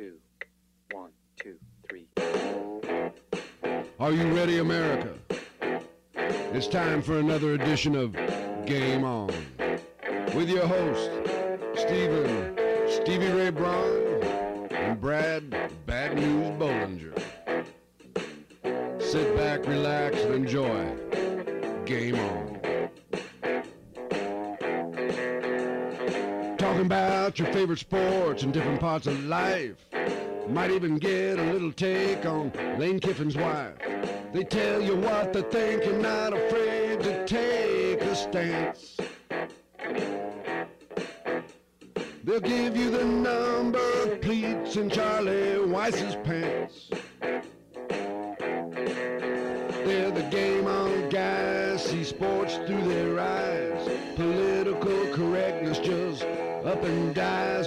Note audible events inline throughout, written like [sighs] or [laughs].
two. One, two, three. Are you ready, America? It's time for another edition of Game On with your host, Stephen Stevie Ray Braun and Brad Bad News Bollinger. Sit back, relax, and enjoy. Game On. Talking about your favorite sports and different parts of life. Might even get a little take on Lane Kiffin's wife. They tell you what they think and not afraid to take a stance. They'll give you the number of pleats in Charlie Weis's pants. They're the game on guys, see sports through their eyes. Political correctness just up and dies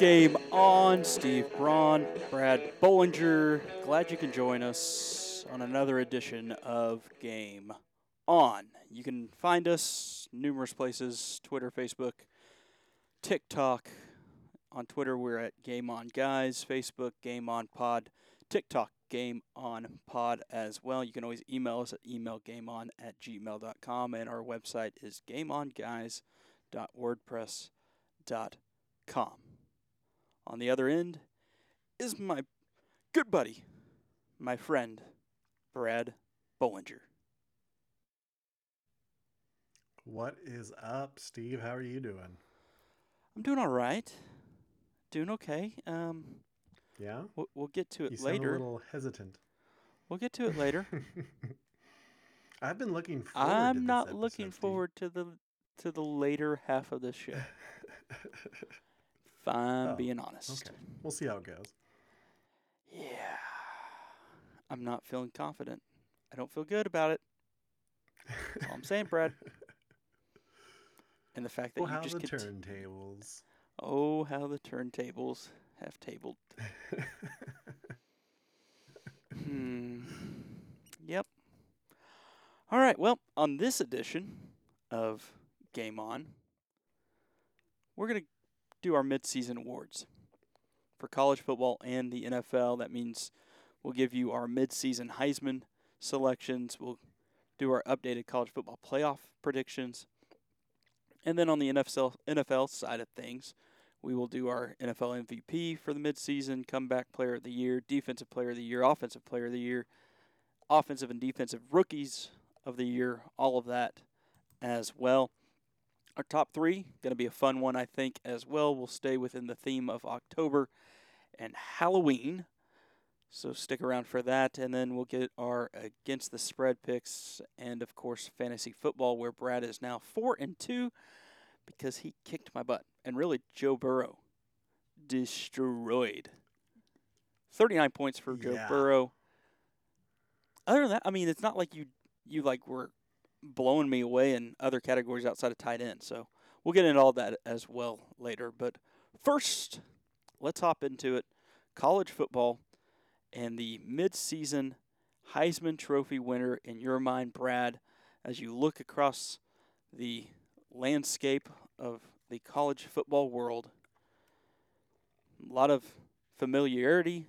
game on. Steve Braun, Brad Bollinger. Glad you can join us on another edition of Game On. You can find us numerous places Twitter, Facebook, TikTok. On Twitter, we're at Game On Guys, Facebook, Game On Pod, TikTok, Game On Pod as well. You can always email us at emailgameon at gmail.com, and our website is gameonguys.wordpress.com com. On the other end is my good buddy, my friend, Brad Bollinger. What is up, Steve? How are you doing? I'm doing all right. Doing okay. Um, Yeah? we'll, we'll get to it You sound later. a little hesitant. We'll get to it later. [laughs] I've been looking forward to I'm not looking Steve. forward to the to the later half of this show. [laughs] If I'm Oh, being honest. okay. We'll see how it goes. Yeah. I'm not feeling confident. I don't feel good about it. That's all I'm saying, Brad. [laughs] And the fact that well, you how just the cont- turntables? Oh, how the turntables have tabled. [laughs] Hmm. Yep. All right. Well, on this edition of Game On, we're going to do our midseason awards for college football and the NFL. That means we'll give you our midseason Heisman selections. We'll do our updated college football playoff predictions. And then on the NFL NFL side of things, we will do our NFL MVP for the midseason, comeback player of the year, defensive player of the year, offensive player of the year, offensive and defensive rookies of the year, all of that as well. Our top three, going to be a fun one, I think, as well. We'll stay within the theme of October and Halloween. So stick around for that. And then we'll get our against the spread picks and, of course, fantasy football, where Brad is now 4 and 2 because he kicked my butt. And really, Joe Burrow destroyed. 39 points for Joe Yeah. Burrow. Other than that, I mean, it's not like you you like were blowing me away in other categories outside of tight end. So we'll get into all that as well later. But first, let's hop into it. College football and the midseason Heisman Trophy winner in your mind, Brad, as you look across the landscape of the college football world. A lot of familiarity,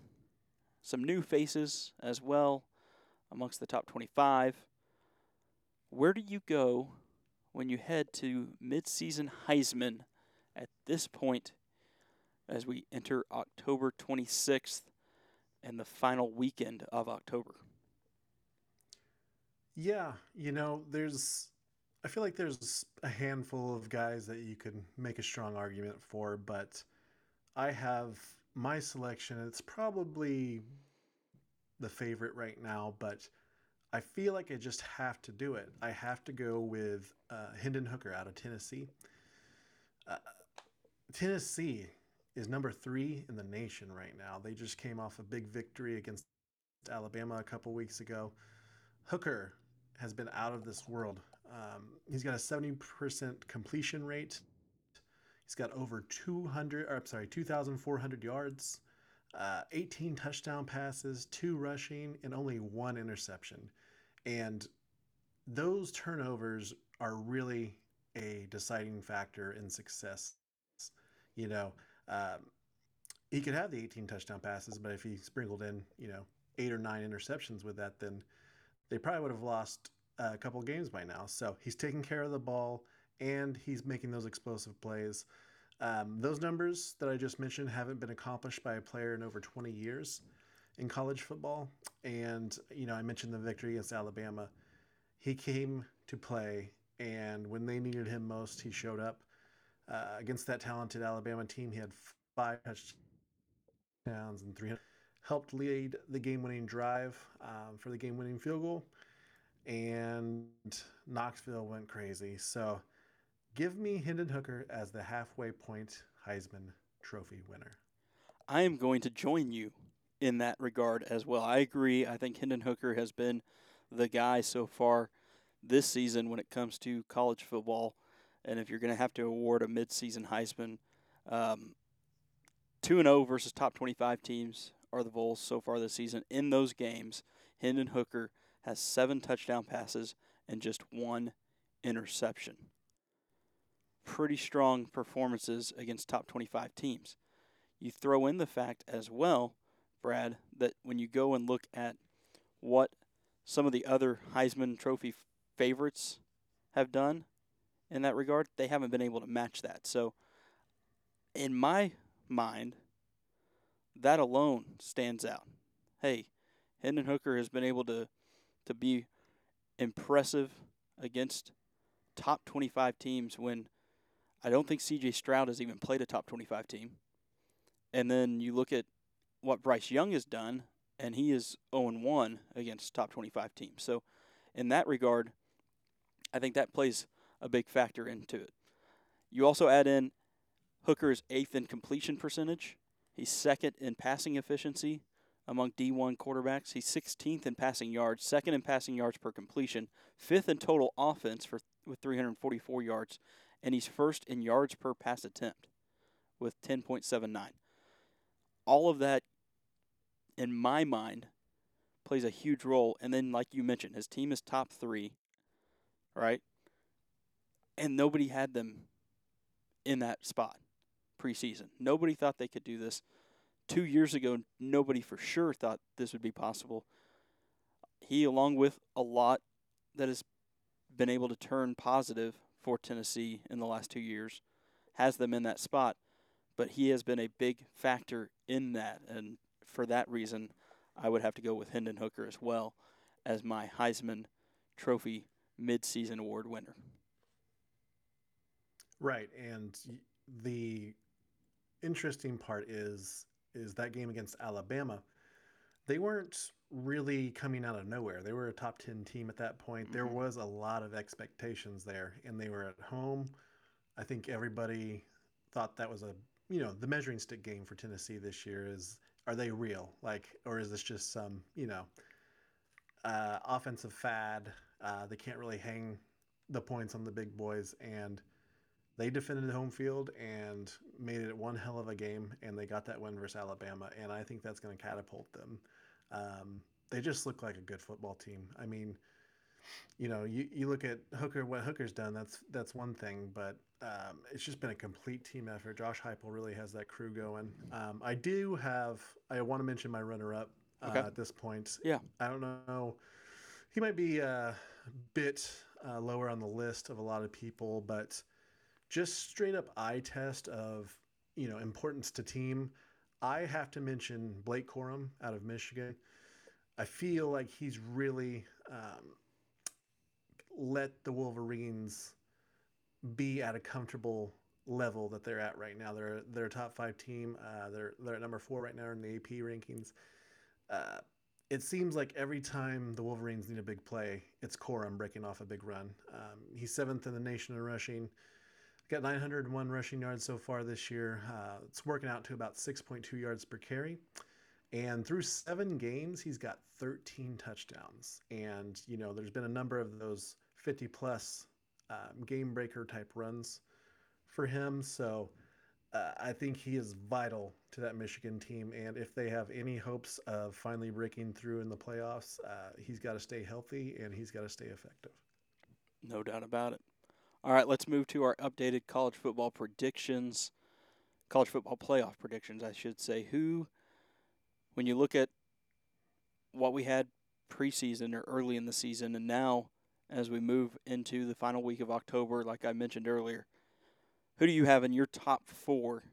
some new faces as well amongst the top 25. Where do you go when you head to midseason Heisman at this point as we enter October 26th and the final weekend of October? Yeah, you know, there's. I feel like there's a handful of guys that you could make a strong argument for, but I have my selection. It's probably the favorite right now, but I feel like I just have to do it. I have to go with uh, Hendon Hooker out of Tennessee. Uh, Tennessee is number three in the nation right now. They just came off a big victory against Alabama a couple weeks ago. Hooker has been out of this world. Um, he's got a 70% completion rate. He's got over 200, or I'm sorry, 2,400 yards, uh, 18 touchdown passes, two rushing, and only one interception. And those turnovers are really a deciding factor in success. You know, um, he could have the 18 touchdown passes, but if he sprinkled in, you know, eight or nine interceptions with that, then they probably would have lost a couple games by now. So he's taking care of the ball and he's making those explosive plays. Um, those numbers that I just mentioned haven't been accomplished by a player in over 20 years in college football. And, you know, I mentioned the victory against Alabama. He came to play, and when they needed him most, he showed up. Uh, against that talented Alabama team, he had five touchdowns and three helped lead the game-winning drive um, for the game-winning field goal, and Knoxville went crazy. So, give me Hendon Hooker as the halfway point Heisman Trophy winner. I am going to join you in that regard as well. I agree. I think Hendon Hooker has been the guy so far this season when it comes to college football. And if you're going to have to award a midseason Heisman, um, 2 and 0 versus top 25 teams are the Vols so far this season. In those games, Hendon Hooker has seven touchdown passes and just one interception. Pretty strong performances against top 25 teams. You throw in the fact as well, Brad, that when you go and look at what some of the other Heisman Trophy favorites have done in that regard, they haven't been able to match that. So, in my mind, that alone stands out. Hey, Hendon Hooker has been able to to be impressive against top 25 teams when I don't think CJ Stroud has even played a top 25 team. And then you look at what Bryce Young has done, and he is 0 1 against top 25 teams. So, in that regard, I think that plays a big factor into it. You also add in Hooker's eighth in completion percentage. He's second in passing efficiency among D1 quarterbacks. He's 16th in passing yards, second in passing yards per completion, fifth in total offense for with 344 yards, and he's first in yards per pass attempt with 10.79. All of that, in my mind, plays a huge role. And then, like you mentioned, his team is top three, right? And nobody had them in that spot preseason. Nobody thought they could do this. Two years ago, nobody for sure thought this would be possible. He, along with a lot that has been able to turn positive for Tennessee in the last two years, has them in that spot. But he has been a big factor in that. And for that reason, I would have to go with Hendon Hooker as well as my Heisman Trophy midseason award winner. Right, and the interesting part is is that game against Alabama. They weren't really coming out of nowhere. They were a top 10 team at that point. Mm-hmm. There was a lot of expectations there and they were at home. I think everybody thought that was a, you know, the measuring stick game for Tennessee this year is are they real? Like or is this just some, you know, uh, offensive fad? Uh, they can't really hang the points on the big boys and they defended the home field and made it one hell of a game, and they got that win versus Alabama. And I think that's going to catapult them. Um, they just look like a good football team. I mean, you know, you, you look at Hooker, what Hooker's done. That's that's one thing, but um, it's just been a complete team effort. Josh Heupel really has that crew going. Um, I do have. I want to mention my runner-up uh, okay. at this point. Yeah, I don't know. He might be a bit uh, lower on the list of a lot of people, but just straight up eye test of you know importance to team, I have to mention Blake Corum out of Michigan. I feel like he's really um, let the Wolverines be at a comfortable level that they're at right now. They're they're a top five team. Uh, they're they're at number four right now in the AP rankings. Uh, it seems like every time the Wolverines need a big play, it's Corum breaking off a big run. Um, he's seventh in the nation in rushing. Got 901 rushing yards so far this year. Uh, it's working out to about 6.2 yards per carry. And through seven games, he's got 13 touchdowns. And, you know, there's been a number of those 50 plus um, game breaker type runs for him. So uh, I think he is vital to that Michigan team. And if they have any hopes of finally breaking through in the playoffs, uh, he's got to stay healthy and he's got to stay effective. No doubt about it. All right, let's move to our updated college football predictions, college football playoff predictions, I should say. Who, when you look at what we had preseason or early in the season, and now as we move into the final week of October, like I mentioned earlier, who do you have in your top four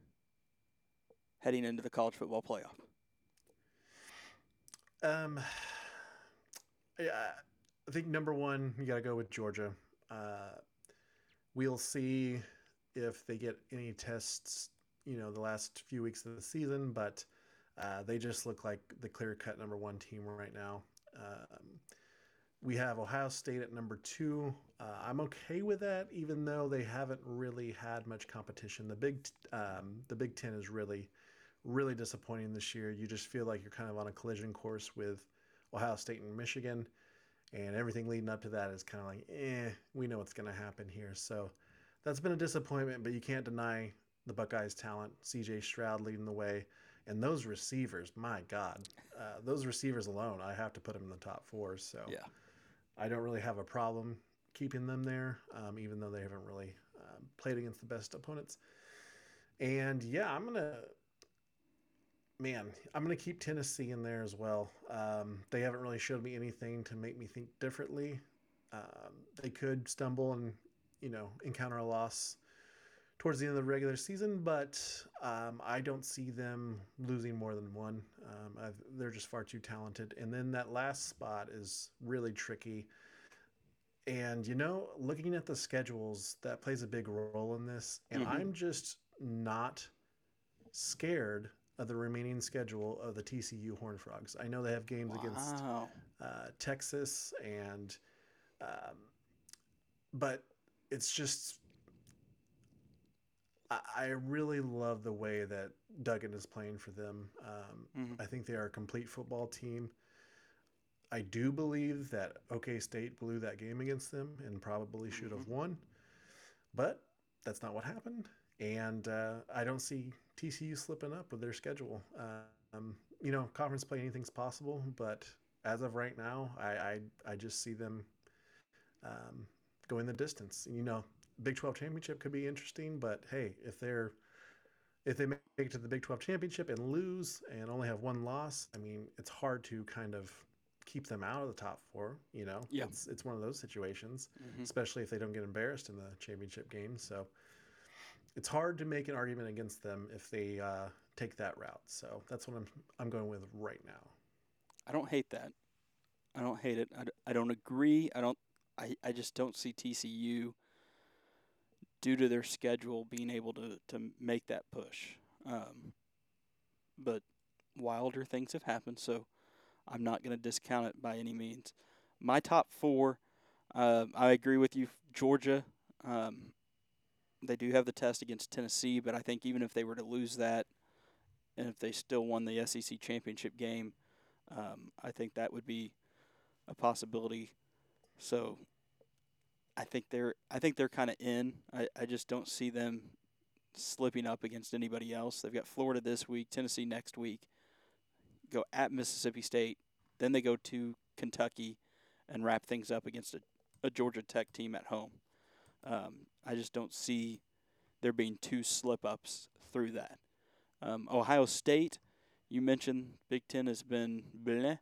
heading into the college football playoff? Um, [sighs] yeah, I think number one, you got to go with Georgia. Uh, we'll see if they get any tests, you know, the last few weeks of the season, but uh, they just look like the clear cut number one team right now. Um, we have Ohio State at number two. Uh, I'm okay with that, even though they haven't really had much competition. The Big um, the Big Ten is really, really disappointing this year. You just feel like you're kind of on a collision course with Ohio State and Michigan, and everything leading up to that is kind of like, eh, we know what's going to happen here. So that's been a disappointment, but you can't deny the Buckeyes' talent. C.J. Stroud leading the way. And those receivers, my God, uh, those receivers alone, I have to put them in the top four. So Yeah. I don't really have a problem keeping them there, um, even though they haven't really um, played against the best opponents. And yeah, I'm gonna, man, I'm gonna keep Tennessee in there as well. Um, they haven't really showed me anything to make me think differently. Um, they could stumble and you know encounter a loss towards the end of the regular season, but um, I don't see them losing more than one. Um, they're just far too talented. And then that last spot is really tricky. And you know, looking at the schedules, that plays a big role in this. And Mhm. I'm just not scared of the remaining schedule of the TCU Horned Frogs. I know they have games against uh, Texas and, um, but it's just I, really love the way that Duggan is playing for them. Um, Mhm. I think they are a complete football team. I do believe that OK State blew that game against them and probably should have won, but that's not what happened. And uh, I don't see TCU slipping up with their schedule. Um, you know, conference play, anything's possible, but as of right now, I I, I just see them um, going the distance. You know, Big 12 championship could be interesting, but hey, if they're if they make it to the Big 12 championship and lose and only have one loss, I mean, it's hard to kind of keep them out of the top four. You know, Yeah. it's it's one of those situations, Mhm. especially if they don't get embarrassed in the championship game. So it's hard to make an argument against them if they uh, take that route. So that's what I'm I'm going with right now. I don't hate that. I don't hate it. I, I don't agree. I don't. I, I just don't see TCU due to their schedule being able to to make that push. Um, but wilder things have happened, so I'm not going to discount it by any means. My top four, uh, I agree with you. Georgia, um, they do have the test against Tennessee, but I think even if they were to lose that, and if they still won the SEC championship game, um, I think that would be a possibility. So I think they're I think they're kind of in. I, I just don't see them slipping up against anybody else. They've got Florida this week, Tennessee next week, go at Mississippi State, then they go to Kentucky and wrap things up against a, a Georgia Tech team at home. Um, I just don't see there being two slip ups through that. Um, Ohio State, you mentioned Big Ten has been bleh,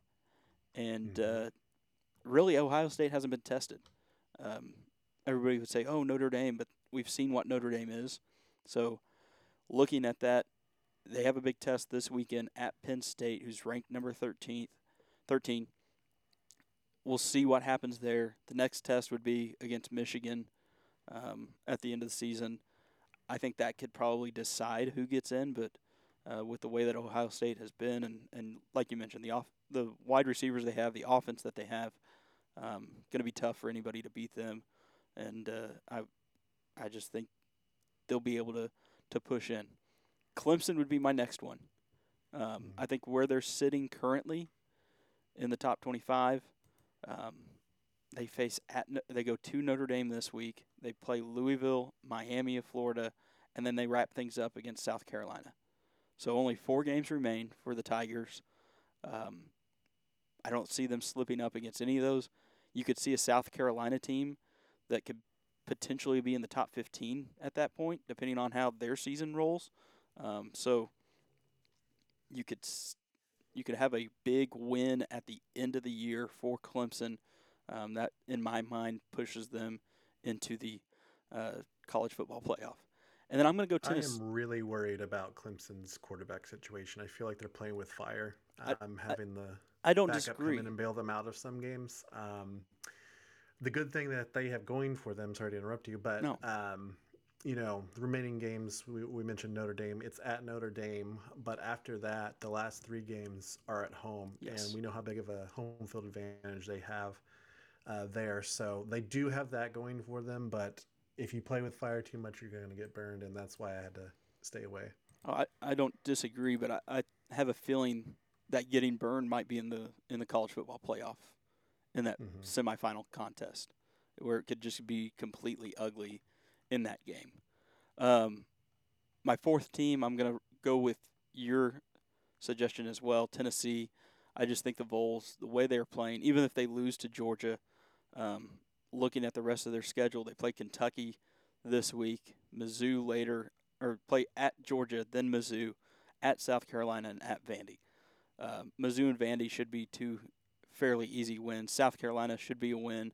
and Mhm. uh, really Ohio State hasn't been tested. Um, everybody would say, "Oh, Notre Dame," but we've seen what Notre Dame is. So, looking at that, they have a big test this weekend at Penn State, who's ranked number 13th, 13. We'll see what happens there. The next test would be against Michigan um, at the end of the season. I think that could probably decide who gets in, but uh, with the way that Ohio State has been, and, and like you mentioned, the off the wide receivers they have, the offense that they have, um, going to be tough for anybody to beat them, and uh, I I just think they'll be able to to push in. Clemson would be my next one. Um, Mhm. I think where they're sitting currently in the top 25, um, They face at they go to Notre Dame this week. They play Louisville, Miami of Florida, and then they wrap things up against South Carolina. So only four games remain for the Tigers. Um, I don't see them slipping up against any of those. You could see a South Carolina team that could potentially be in the top 15 at that point, depending on how their season rolls. Um, so you could s- you could have a big win at the end of the year for Clemson. Um, that, in my mind, pushes them into the uh, college football playoff. And then I'm going to go I am really worried about Clemson's quarterback situation. I feel like they're playing with fire. I- I'm having the I don't disagree. come in and bail them out of some games. Um, the good thing that they have going for them, sorry to interrupt you, but No. um, you know, the remaining games we, we mentioned Notre Dame. It's at Notre Dame, but after that, the last three games are at home, Yes. and we know how big of a home field advantage they have uh, there. So they do have that going for them, but if you play with fire too much, you're going to get burned, and that's why I had to stay away. Oh, I, I don't disagree, but I, I have a feeling that getting burned might be in the in the college football playoff in that Mhm. semifinal contest where it could just be completely ugly in that game. Um, my fourth team, I'm going to go with your suggestion as well, Tennessee. I just think the Vols, the way they're playing, even if they lose to Georgia, um, looking at the rest of their schedule, they play Kentucky this week, Mizzou later, or play at Georgia, then Mizzou, at South Carolina, and at Vandy. Uh, Mizzou and Vandy should be two fairly easy win. South Carolina should be a win,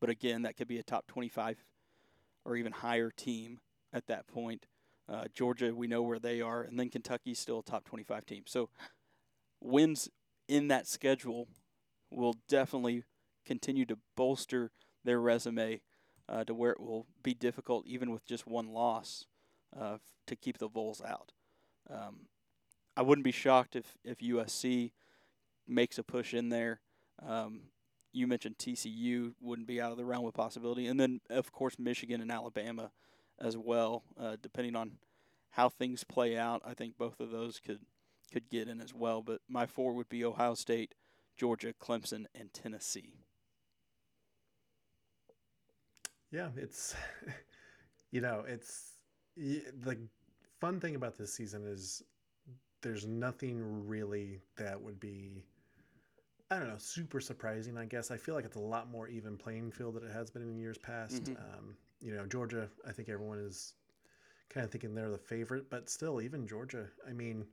but again, that could be a top 25 or even higher team at that point. Uh, Georgia, we know where they are, and then Kentucky's still a top 25 team. So wins in that schedule will definitely continue to bolster their resume uh, to where it will be difficult, even with just one loss, uh, to keep the Vols out. Um, I wouldn't be shocked if, if USC makes a push in there. Um, you mentioned TCU wouldn't be out of the realm of possibility, and then of course Michigan and Alabama as well, uh, depending on how things play out. I think both of those could could get in as well. But my four would be Ohio State, Georgia, Clemson, and Tennessee. Yeah, it's [laughs] you know, it's the fun thing about this season is there's nothing really that would be I don't know, super surprising, I guess. I feel like it's a lot more even playing field than it has been in years past. Mhm. Um, you know, Georgia, I think everyone is kind of thinking they're the favorite, but still, even Georgia, I mean,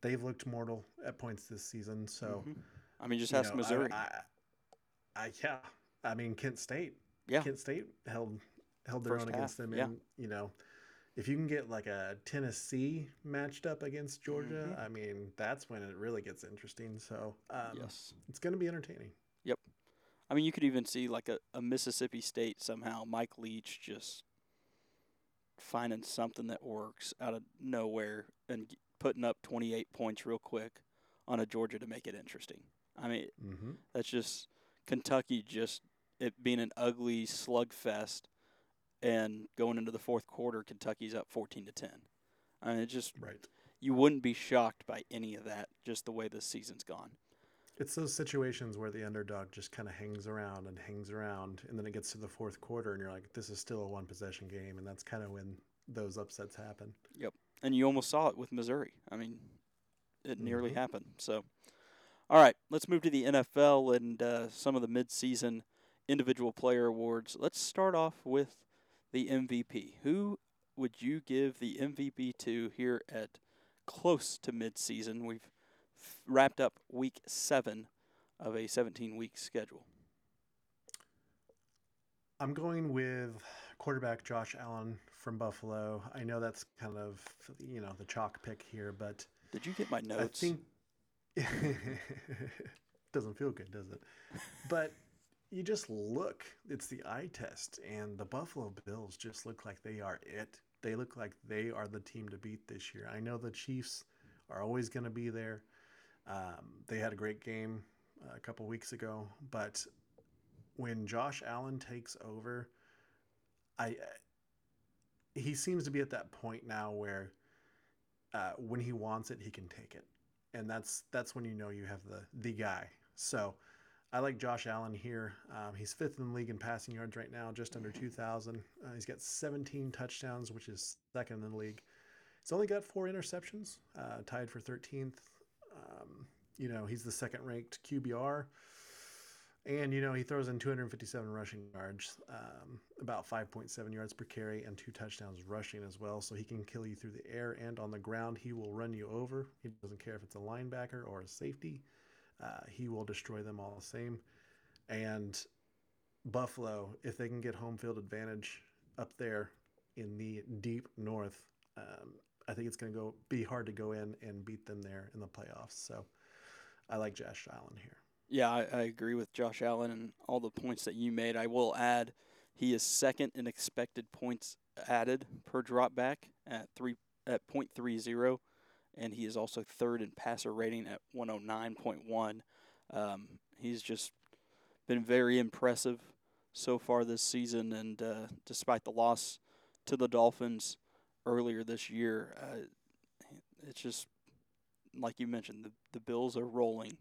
they've looked mortal at points this season. So, Mhm. I mean, just ask know, Missouri. I, I, yeah, I mean Kent State. Yeah. Kent State held held their First own against half, them, yeah. and you know, if you can get like a Tennessee matched up against Georgia, Mhm. I mean that's when it really gets interesting. So um, yes. it's going to be entertaining. Yep. I mean, you could even see like a, a Mississippi State somehow, Mike Leach just finding something that works out of nowhere and putting up 28 points real quick on a Georgia to make it interesting. I mean, Mm-hmm. that's just Kentucky just it being an ugly slugfest and going into the fourth quarter, Kentucky's up 14 to 10. I mean, it just Right. you wouldn't be shocked by any of that, just the way this season's gone. It's those situations where the underdog just kind of hangs around and hangs around, and then it gets to the fourth quarter, and you're like, "This is still a one possession game," and that's kind of when those upsets happen. Yep, and you almost saw it with Missouri. I mean, it nearly Mhm. happened. So, all right, let's move to the NFL and uh, some of the midseason individual player awards. Let's start off with the MVP. Who would you give the MVP to here at close to midseason? We've f- wrapped up week seven of a 17 week schedule. I'm going with quarterback Josh Allen from Buffalo. I know that's kind of you know the chalk pick here, but Did you get my notes? I think [laughs] doesn't feel good, does it? But you just look, it's the eye test, and the Buffalo Bills just look like they are it. They look like they are the team to beat this year. I know the Chiefs are always going to be there. Um, they had a great game uh, a couple weeks ago, but when Josh Allen takes over, I he seems to be at that point now where uh, when he wants it, he can take it, and that's that's when you know you have the the guy. So I like Josh Allen here. Um, he's fifth in the league in passing yards right now, just under 2,000. Uh, he's got 17 touchdowns, which is second in the league. He's only got four interceptions, uh, tied for 13th. Um, you know, he's the second ranked QBR. And, you know, he throws in 257 rushing yards, um, about 5.7 yards per carry, and two touchdowns rushing as well. So he can kill you through the air and on the ground. He will run you over. He doesn't care if it's a linebacker or a safety. Uh, he will destroy them all the same. And Buffalo, if they can get home field advantage up there in the deep north, um, I think it's going to go be hard to go in and beat them there in the playoffs. So I like Josh Allen here. Yeah, I, I agree with Josh Allen and all the points that you made. I will add he is second in expected points added per drop back at three at point three zero, and he is also third in passer rating at one hundred nine point one. Um, he's just been very impressive so far this season, and uh, despite the loss to the Dolphins earlier this year, uh, it's just like you mentioned, the the Bills are rolling.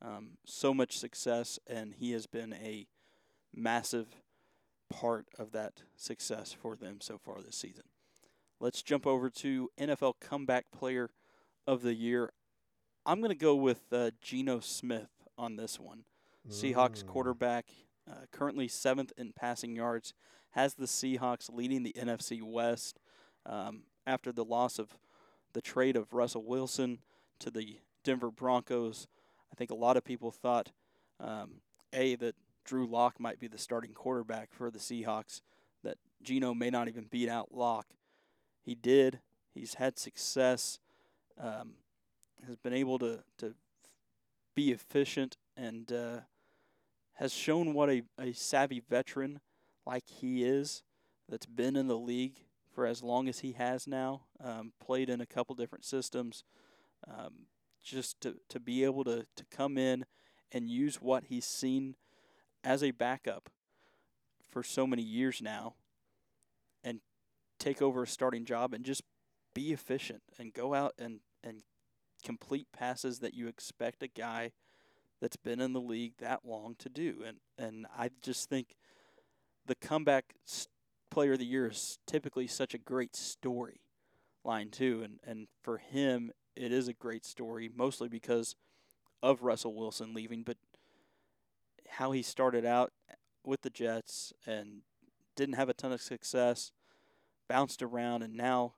Um, so much success, and he has been a massive part of that success for them so far this season. Let's jump over to NFL Comeback Player of the Year. I'm going to go with uh, Geno Smith on this one. Seahawks Mm. quarterback, uh, currently seventh in passing yards, has the Seahawks leading the NFC West um, after the loss of the trade of Russell Wilson to the Denver Broncos. I think a lot of people thought, um, A, that Drew Lock might be the starting quarterback for the Seahawks, that Geno may not even beat out Lock. He did. He's had success, um, has been able to, to be efficient, and uh, has shown what a, a savvy veteran like he is that's been in the league for as long as he has now, um, played in a couple different systems. Um, just to, to be able to, to come in and use what he's seen as a backup for so many years now and take over a starting job and just be efficient and go out and, and complete passes that you expect a guy that's been in the league that long to do. And, and I just think the comeback player of the year is typically such a great story line too. And, and for him, it is a great story, mostly because of Russell Wilson leaving, but how he started out with the Jets and didn't have a ton of success, bounced around, and now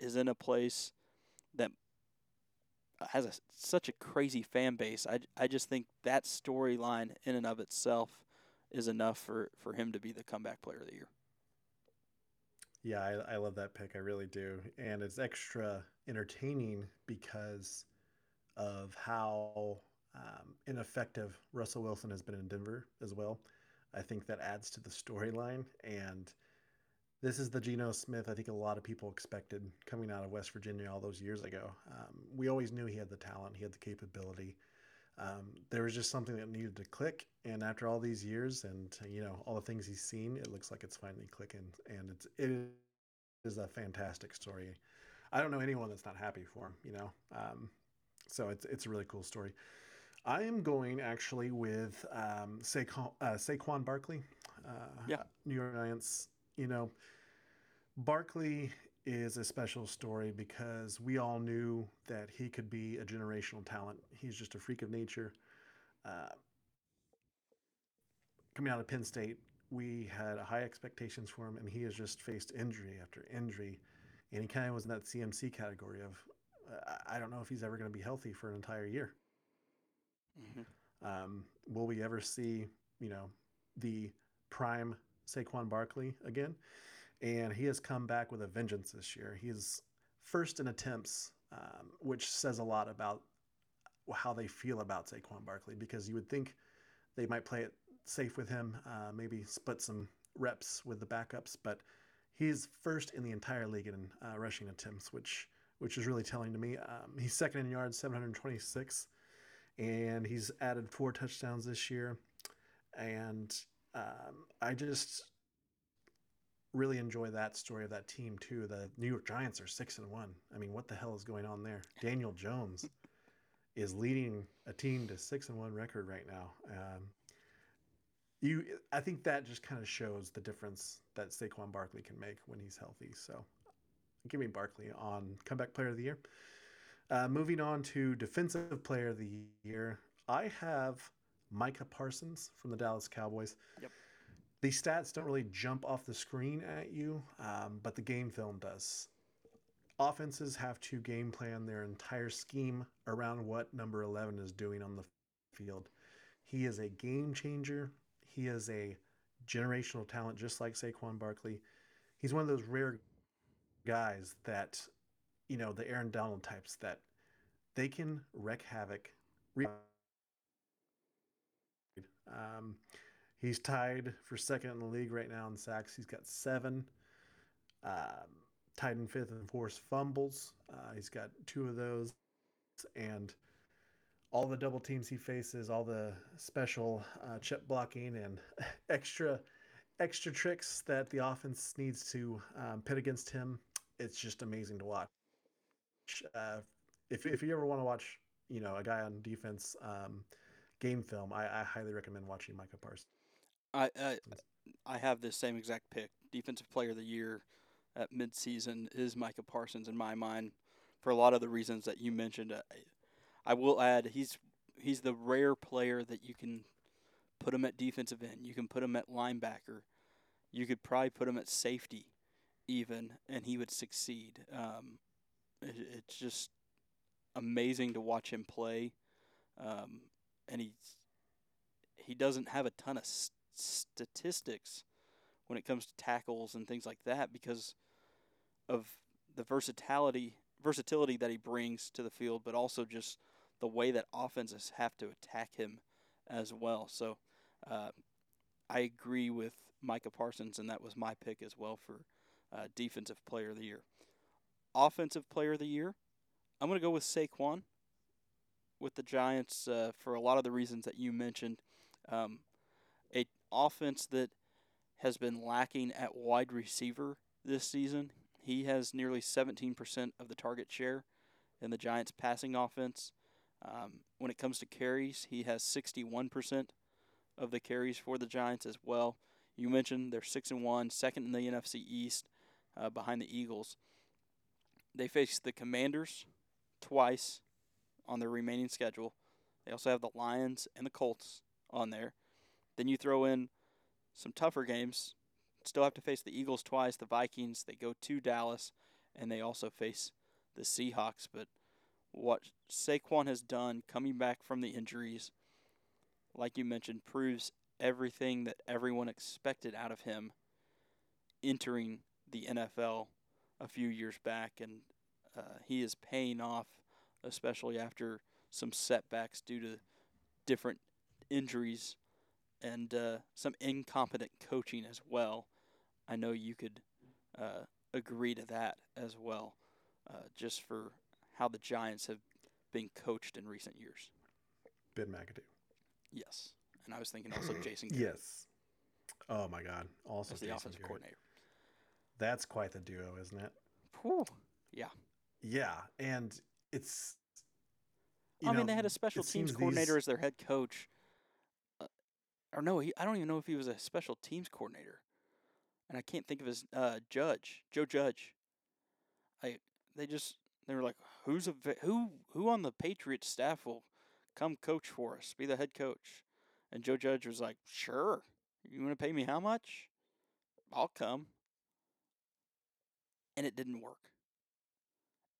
is in a place that has a, such a crazy fan base. I, I just think that storyline in and of itself is enough for, for him to be the comeback player of the year. Yeah, I, I love that pick. I really do. And it's extra entertaining because of how um, ineffective Russell Wilson has been in Denver as well. I think that adds to the storyline. And this is the Geno Smith I think a lot of people expected coming out of West Virginia all those years ago. Um, we always knew he had the talent, he had the capability. Um, there was just something that needed to click, and after all these years, and you know all the things he's seen, it looks like it's finally clicking, and it's it is a fantastic story. I don't know anyone that's not happy for him, you know. Um, so it's it's a really cool story. I am going actually with um, Saquon, uh, Saquon Barkley, uh, Yeah. New York Giants. You know, Barkley is a special story because we all knew that he could be a generational talent. He's just a freak of nature. Uh, coming out of Penn State, we had high expectations for him, and he has just faced injury after injury, and he kind of was in that CMC category of uh, I don't know if he's ever going to be healthy for an entire year. Mm-hmm. Um, will we ever see, you know, the prime Saquon Barkley again? And he has come back with a vengeance this year. He is first in attempts, um, which says a lot about how they feel about Saquon Barkley because you would think they might play it safe with him, uh, maybe split some reps with the backups, but he's first in the entire league in uh, rushing attempts, which which is really telling to me. Um, he's second in yards, 726 and he's added four touchdowns this year. And um, I just really enjoy that story of that team too. The New York Giants are six and one. I mean, what the hell is going on there? Daniel Jones [laughs] is leading a team to six and one record right now. Um, you, I think that just kind of shows the difference that Saquon Barkley can make when he's healthy. So, give me Barkley on comeback player of the year. Uh, moving on to defensive player of the year, I have Micah Parsons from the Dallas Cowboys. Yep. The stats don't really jump off the screen at you, um, but the game film does. Offenses have to game plan their entire scheme around what number 11 is doing on the field. He is a game changer. He is a generational talent, just like Saquon Barkley. He's one of those rare guys that, you know, the Aaron Donald types that they can wreak havoc. Um, he's tied for second in the league right now in sacks. He's got seven. Um, tied in fifth and forced fumbles. Uh, he's got two of those, and all the double teams he faces, all the special uh, chip blocking and [laughs] extra extra tricks that the offense needs to um, pit against him. It's just amazing to watch. Uh, if if you ever want to watch, you know, a guy on defense um, game film, I, I highly recommend watching Micah Parsons. I, I I have this same exact pick. Defensive player of the year at midseason is Micah Parsons in my mind for a lot of the reasons that you mentioned. I, I will add he's he's the rare player that you can put him at defensive end. You can put him at linebacker. You could probably put him at safety, even, and he would succeed. Um, it, it's just amazing to watch him play, um, and he's he doesn't have a ton of st- statistics when it comes to tackles and things like that because of the versatility versatility that he brings to the field, but also just the way that offenses have to attack him as well. So uh, I agree with Micah Parsons, and that was my pick as well for uh, defensive player of the year. Offensive player of the year, I'm going to go with Saquon with the Giants uh, for a lot of the reasons that you mentioned. Um, a offense that has been lacking at wide receiver this season. He has nearly 17% of the target share in the Giants' passing offense. Um, when it comes to carries, he has 61% of the carries for the Giants as well. You mentioned they're six and one, second in the NFC East, uh, behind the Eagles. They face the Commanders twice on their remaining schedule. They also have the Lions and the Colts on there. Then you throw in some tougher games. Still have to face the Eagles twice, the Vikings. They go to Dallas, and they also face the Seahawks. But what Saquon has done coming back from the injuries, like you mentioned, proves everything that everyone expected out of him entering the NFL a few years back. And uh, he is paying off, especially after some setbacks due to different injuries and uh, some incompetent coaching as well. I know you could uh, agree to that as well, uh, just for how the Giants have been coached in recent years. Ben McAdoo. Yes, and I was thinking also [clears throat] Jason. Garrett Yes. Oh my God! Also, as the Jason offensive Garrett. coordinator. That's quite the duo, isn't it? Whew. Yeah, Yeah, and it's. I mean they had a special teams coordinator these- as their head coach. Uh, or no, he, I don't even know if he was a special teams coordinator, and I can't think of his uh, judge, Joe Judge. I they just they were like, who's a who who on the Patriots staff will come coach for us, be the head coach, and Joe Judge was like, sure, you want to pay me how much? I'll come. And it didn't work.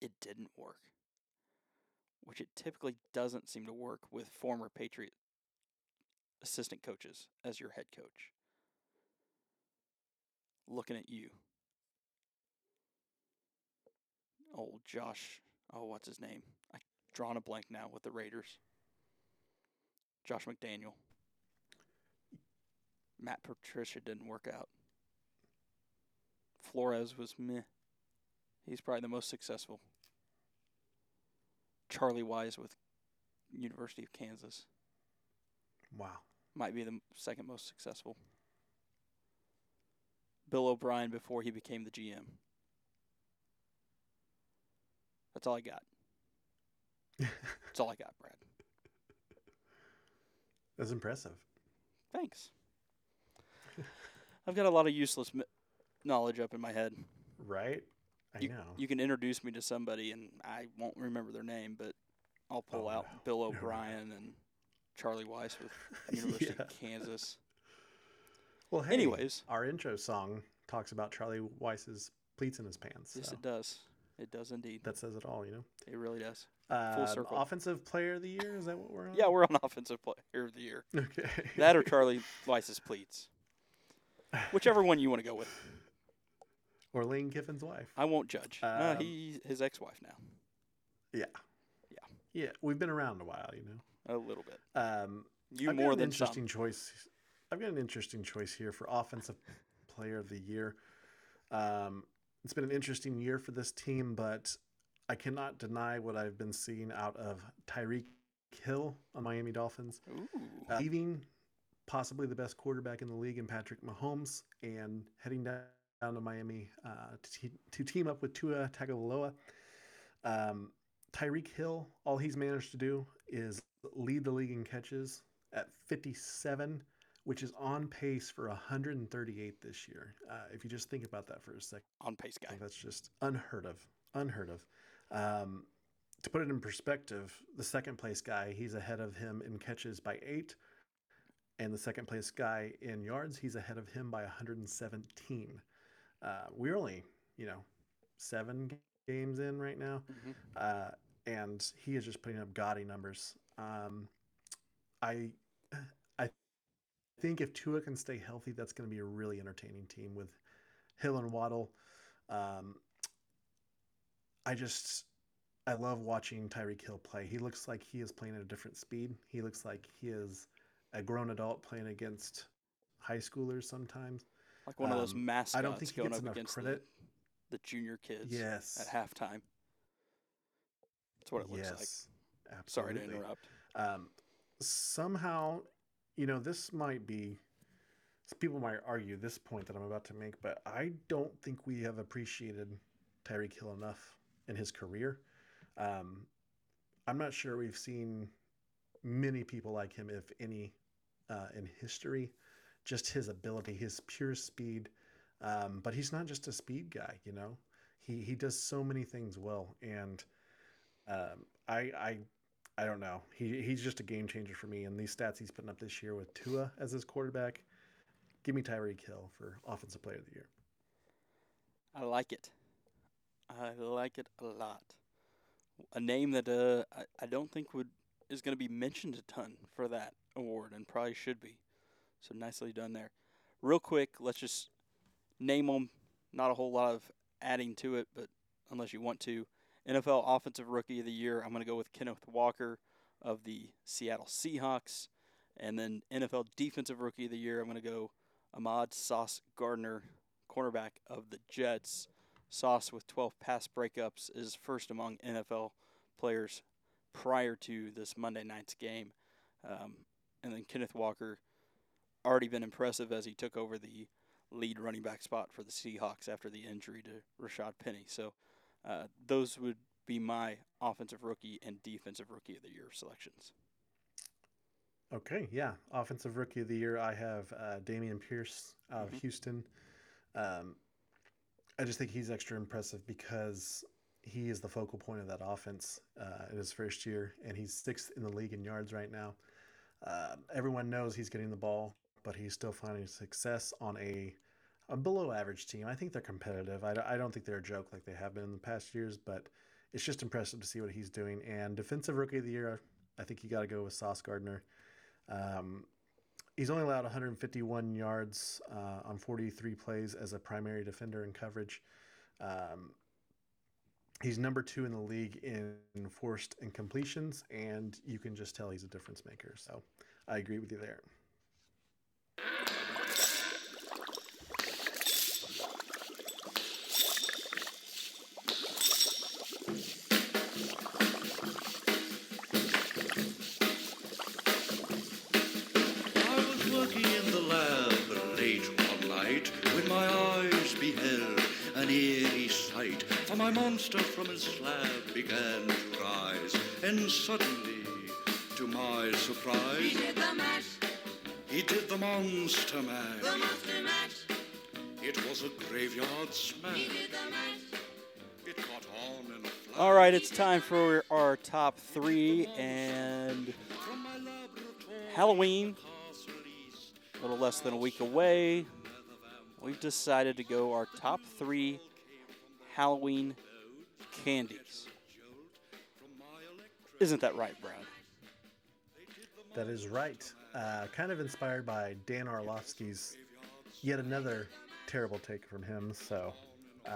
It didn't work which it typically doesn't seem to work with former Patriot assistant coaches as your head coach. Looking at you. Old Josh, oh, what's his name? I drawn a blank now with the Raiders. Josh McDaniel. Matt Patricia didn't work out. Flores was meh. He's probably the most successful. Charlie Weis with University of Kansas Wow. might be the m- second most successful. Bill O'Brien before he became the GM. That's all I got. [laughs] That's all I got, Brad. That's impressive. Thanks. I've got a lot of useless mi- knowledge up in my head. Right? I You, know. you can introduce me to somebody, and I won't remember their name, but I'll pull Oh, out no. Bill No. O'Brien and Charlie Weis with [laughs] University Yeah. of Kansas. Well, hey, Anyways. our intro song talks about Charlie Weis's pleats in his pants. Yes, so it does. It does indeed. that says it all, you know. It really does. Uh, circle. Offensive player of the year is that what we're on? Yeah, we're on Offensive Player of the Year. [laughs] okay. That or Charlie Weis's pleats. [laughs] Whichever one you want to go with. Or Lane Kiffin's wife. I won't judge. no, Um, he his ex-wife now. Yeah. Yeah. Yeah, we've been around a while, you know. A little bit. Um, You I've got more an than interesting some. choice. I've got an interesting choice here for offensive [laughs] player of the year. Um, it's been an interesting year for this team, but I cannot deny what I've been seeing out of Tyreek Hill on Miami Dolphins, Ooh. uh, leaving possibly the best quarterback in the league in Patrick Mahomes and heading down, down to Miami uh, to, te- to team up with Tua Tagovailoa. Um, Tyreek Hill, all he's managed to do is lead the league in catches at 57, which is on pace for 138 this year. Uh, if you just think about that for a second, on pace guy. that's just unheard of. Unheard of. Um, to put it in perspective, the second place guy, he's ahead of him in catches by eight. And the second place guy in yards, he's ahead of him by 117. Uh, we're only, you know, seven games in right now Mhm. uh, and he is just putting up gaudy numbers. Um, I I think if Tua can stay healthy, that's going to be a really entertaining team with Hill and Waddle. Um, I just I love watching Tyreek Hill play. He looks like he is playing at a different speed. He looks like he is a grown adult playing against high schoolers sometimes. Like one of those Um, mascots I don't think going up against credit. The, the junior kids Yes. at halftime. That's what it looks like. yes. Sorry to interrupt. um, somehow, you know, this might be. People might argue this point that I'm about to make, but I don't think we have appreciated Tyreek Hill enough in his career. Um, I'm not sure we've seen many people like him, if any, uh, in history. Just his ability, his pure speed. Um, but he's not just a speed guy, you know. He he does so many things well, and um, I I I don't know. He he's just a game changer for me. And these stats he's putting up this year with Tua as his quarterback, give me Tyreek Hill for offensive player of the year. I like it. I like it a lot. A name that uh I, I don't think would is going to be mentioned a ton for that award and probably should be. So nicely done there. Real quick, let's just name them. Not a whole lot of adding to it, but unless you want to, NFL Offensive Rookie of the Year, I'm going to go with Kenneth Walker of the Seattle Seahawks, and then NFL Defensive Rookie of the Year, I'm going to go Ahmad Sauce Gardner, cornerback of the Jets. Sauce with 12 pass breakups is first among NFL players prior to this Monday night's game. Um, and then Kenneth Walker, already been impressive as he took over the lead running back spot for the Seahawks after the injury to Rashad Penny. So uh, those would be my offensive rookie and defensive rookie of the year selections. Okay, yeah. Offensive rookie of the year, I have uh, Dameon Pierce out of Mhm. Houston. Um, I just think he's extra impressive because he is the focal point of that offense uh, in his first year, and he's sixth in the league in yards right now. Um everyone knows he's getting the ball, but he's still finding success on a, a below average team. I think they're competitive. I, I don't think they're a joke like they have been in the past years, but it's just impressive to see what he's doing. And defensive rookie of the year, I think you got to go with Sauce Gardner. Um, he's only allowed 151 yards uh, on 43 plays as a primary defender in coverage. Um, he's number two in the league in forced incompletions, and you can just tell he's a difference maker. So I agree with you there. Monster from his slab began to rise, and suddenly, to my surprise, He did the mash, he did the monster mash. the monster mash. It was a graveyard He smash. did the mash. It caught on in a flash. All right, it's time for our top three and From my laboratory Halloween. a little less than a week away. We've decided to go our top three Halloween candies. Isn't that right, Brad? That is right. Uh, kind of inspired by Dan Orlovsky's yet another terrible take from him. So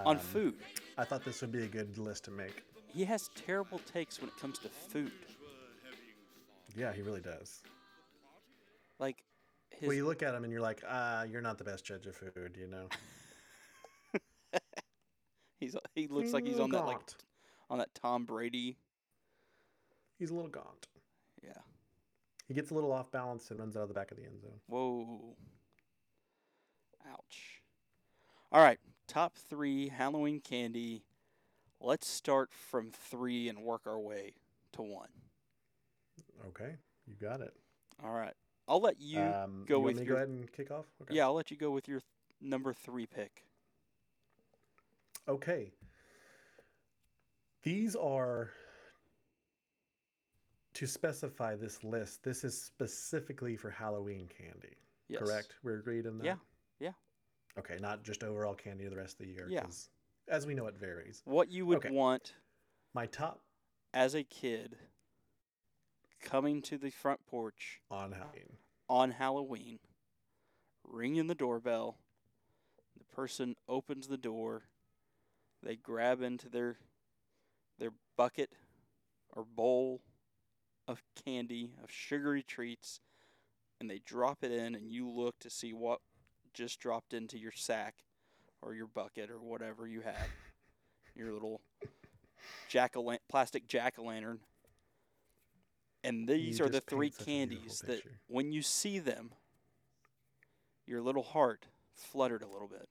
On um, food. I thought this would be a good list to make. He has terrible takes when it comes to food. Yeah, he really does. Like his well, you look at him and you're like, ah, you're not the best judge of food, you know. He's he looks like he's on little that like on that Tom Brady. He's a little gaunt. Yeah. He gets a little off balance and runs out of the back of the end zone. Whoa. Ouch. All right, top three Halloween candy. Let's start from three and work our way to one. Okay, you got it. All right. I'll let you um, go you with your go ahead and kick off. Okay. Yeah, I'll let you go with your th- number three pick. Okay. These are to specify this list. This is specifically for Halloween candy. Yes. Correct? We're agreed on that. Yeah, yeah. Okay, not just overall candy the rest of the year. Yeah. 'cause As we know, it varies. What you would Okay. want My top as a kid coming to the front porch on Halloween. on Halloween, ringing the doorbell. The person opens the door. They grab into their their bucket or bowl of candy, of sugary treats, and they drop it in and you look to see what just dropped into your sack or your bucket or whatever you had. [laughs] your little jack plastic jack o' lantern. And these You are the three paint such a beautiful candies that when you see them, your little heart fluttered a little bit.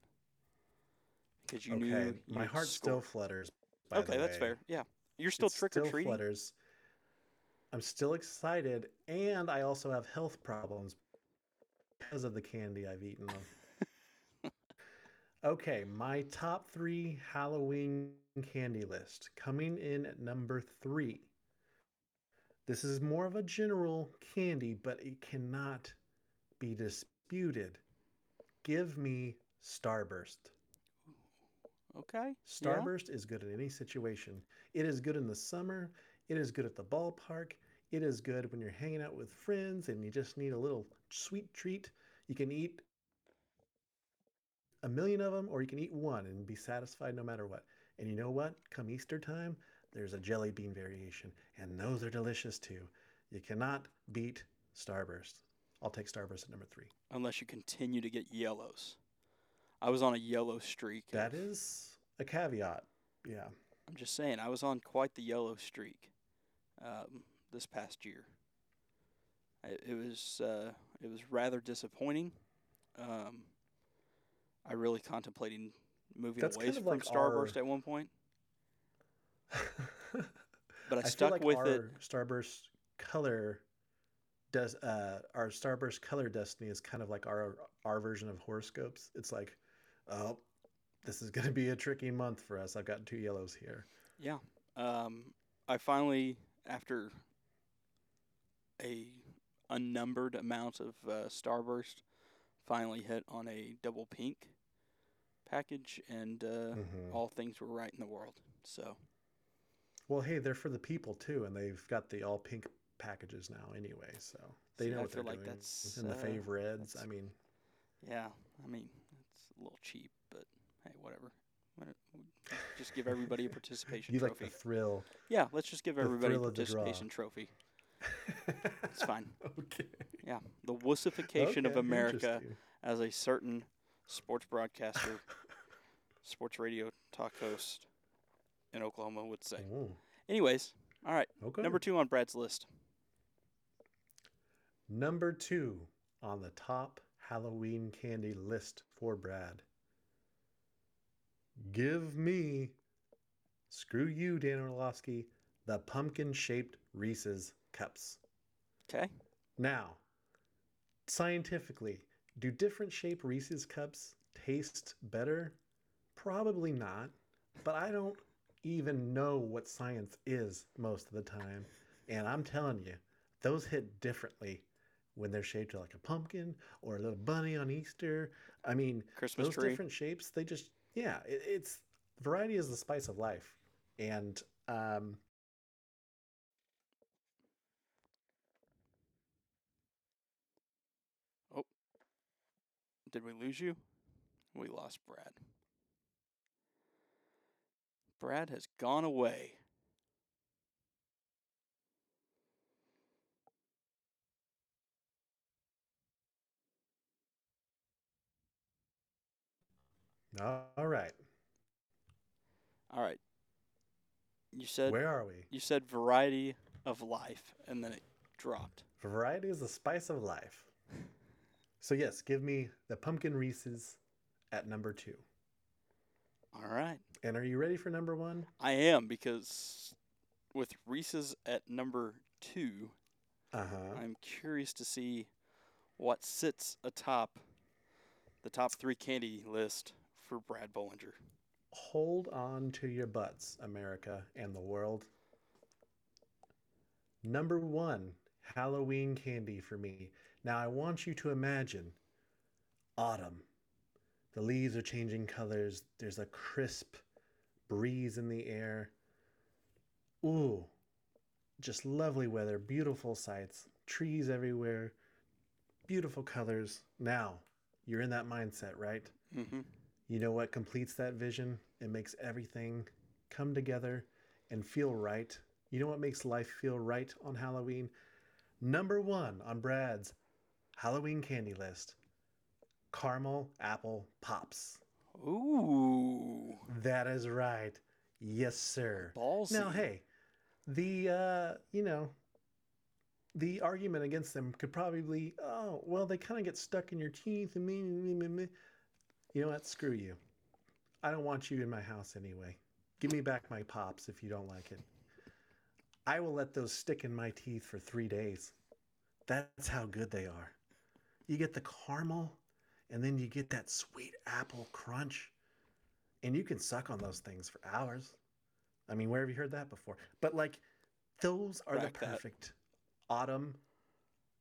Because you okay, knew my heart still flutters. Okay, that's fair. Yeah. You're still trick or still treating. flutters. I'm still excited, and I also have health problems because of the candy I've eaten. [laughs] okay, my top three Halloween candy list coming in at number three. This is more of a general candy, but it cannot be disputed. Give me Starburst. Okay. yeah. Starburst is good in any situation. It is good in the summer. It is good at the ballpark. It is good when you're hanging out with friends and you just need a little sweet treat. You can eat a million of them or you can eat one and be satisfied no matter what. And you know what? Come Easter time, there's a jelly bean variation, and those are delicious too. You cannot beat Starburst. I'll take Starburst at number three. Unless you continue to get yellows. I was on a yellow streak. That is a caveat. Yeah. I'm just saying, I was on quite the yellow streak um, this past year. It, it was uh, it was rather disappointing. Um, I really contemplating moving That's away kind of from like Starburst our- at one point, [laughs] but I, feel stuck like with our it. Starburst color does uh our Starburst color destiny is kind of like our our version of horoscopes. It's like, oh, this is gonna be a tricky month for us. I've got two yellows here. Yeah. Um, I finally, after a unnumbered amount of uh, Starburst, finally hit on a double pink package, and uh, Mhm. all things were right in the world. So Well, hey, they're for the people too, and they've got the all pink packages now anyway, so they See, know I what they're like doing. that's, and the uh, fave reds. I mean, yeah, I mean a little cheap, but hey, whatever. Why don't we Just give everybody a participation you like trophy. the thrill. yeah, let's just give everybody a thrill of the draw. participation trophy. It's [laughs] fine. okay. Yeah, the wussification of America as a certain sports broadcaster, sports radio talk host in Oklahoma would say. Oh, Anyways, all right, okay. number two on Brad's list. Number two on the top Halloween candy list for Brad. Give me Screw you, Dan Orlovsky. The pumpkin shaped Reese's cups. Okay. Now, scientifically, do different shaped Reese's cups taste better? Probably not. But I don't even know what science is most of the time. And I'm telling you, those hit differently when they're shaped like a pumpkin or a little bunny on Easter. I mean, Christmas those tree. different shapes, they just, yeah, it, it's variety is the spice of life. And, um, oh, Did we lose you? We lost Brad. Brad has gone away. All right. All right. You said Where are we? you said variety of life, and then it dropped. Variety is the spice of life. So yes, give me the pumpkin Reese's at number two. All right. And are you ready for number one? I am because with Reese's at number two, Uh huh. I'm curious to see what sits atop the top three candy list for Brad Bollinger. Hold on to your butts, America and the world. Number one, Halloween candy for me. Now I want you to imagine autumn. The leaves are changing colors. There's a crisp breeze in the air. Ooh, just lovely weather, beautiful sights, trees everywhere, beautiful colors. Now, you're in that mindset, right? Mm-hmm. You know what completes that vision? It makes everything come together and feel right. You know what makes life feel right on Halloween? Number one on Brad's Halloween candy list caramel apple pops. Ooh, That is right. Yes, sir. ballsy. Now, hey, the uh, you know, the argument against them could probably, oh, well, they kind of get stuck in your teeth and me, me, me, me. You know what? Screw you. I don't want you in my house anyway. Give me back my pops if you don't like it. I will let those stick in my teeth for three days. That's how good they are. You get the caramel, and then you get that sweet apple crunch, and you can suck on those things for hours. I mean, where have you heard that before? But like, those are Rack the that. perfect autumn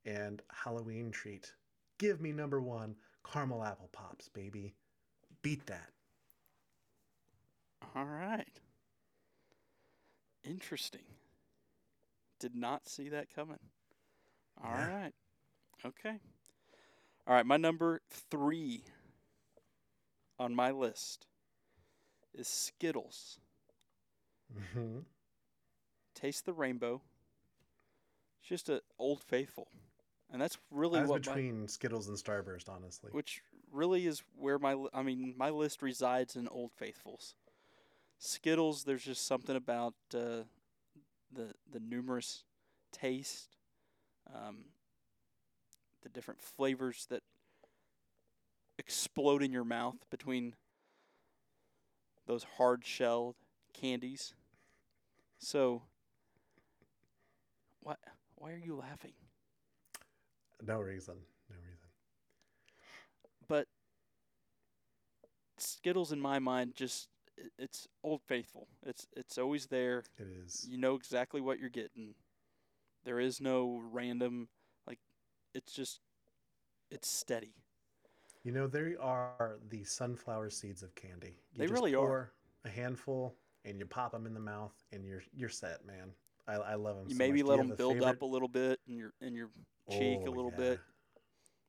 and Halloween treat. Give me number one caramel apple pops, baby. Beat that. All right. Interesting. Did not see that coming. All right. Yeah. Okay. All right. My number three on my list is Skittles. Mm-hmm. Taste the Rainbow. It's just a Old Faithful, and that's really what my, between Skittles and Starburst, honestly. which really is where my I mean my list resides in Old Faithfuls. Skittles, there's just something about uh, the the numerous taste, um, the different flavors that explode in your mouth between those hard shelled candies. So, what? Why are you laughing? No reason. but Skittles in my mind just it's old faithful. It's it's always there. It is. You know exactly what you're getting. There is no random like it's just it's steady. You know, they are the sunflower seeds of candy. You They really are. A handful, and you pop them in the mouth, and you're you're set, man. I, I love them. You so maybe much. Let you them build favorite? up a little bit in your in your cheek a Oh, little yeah. bit.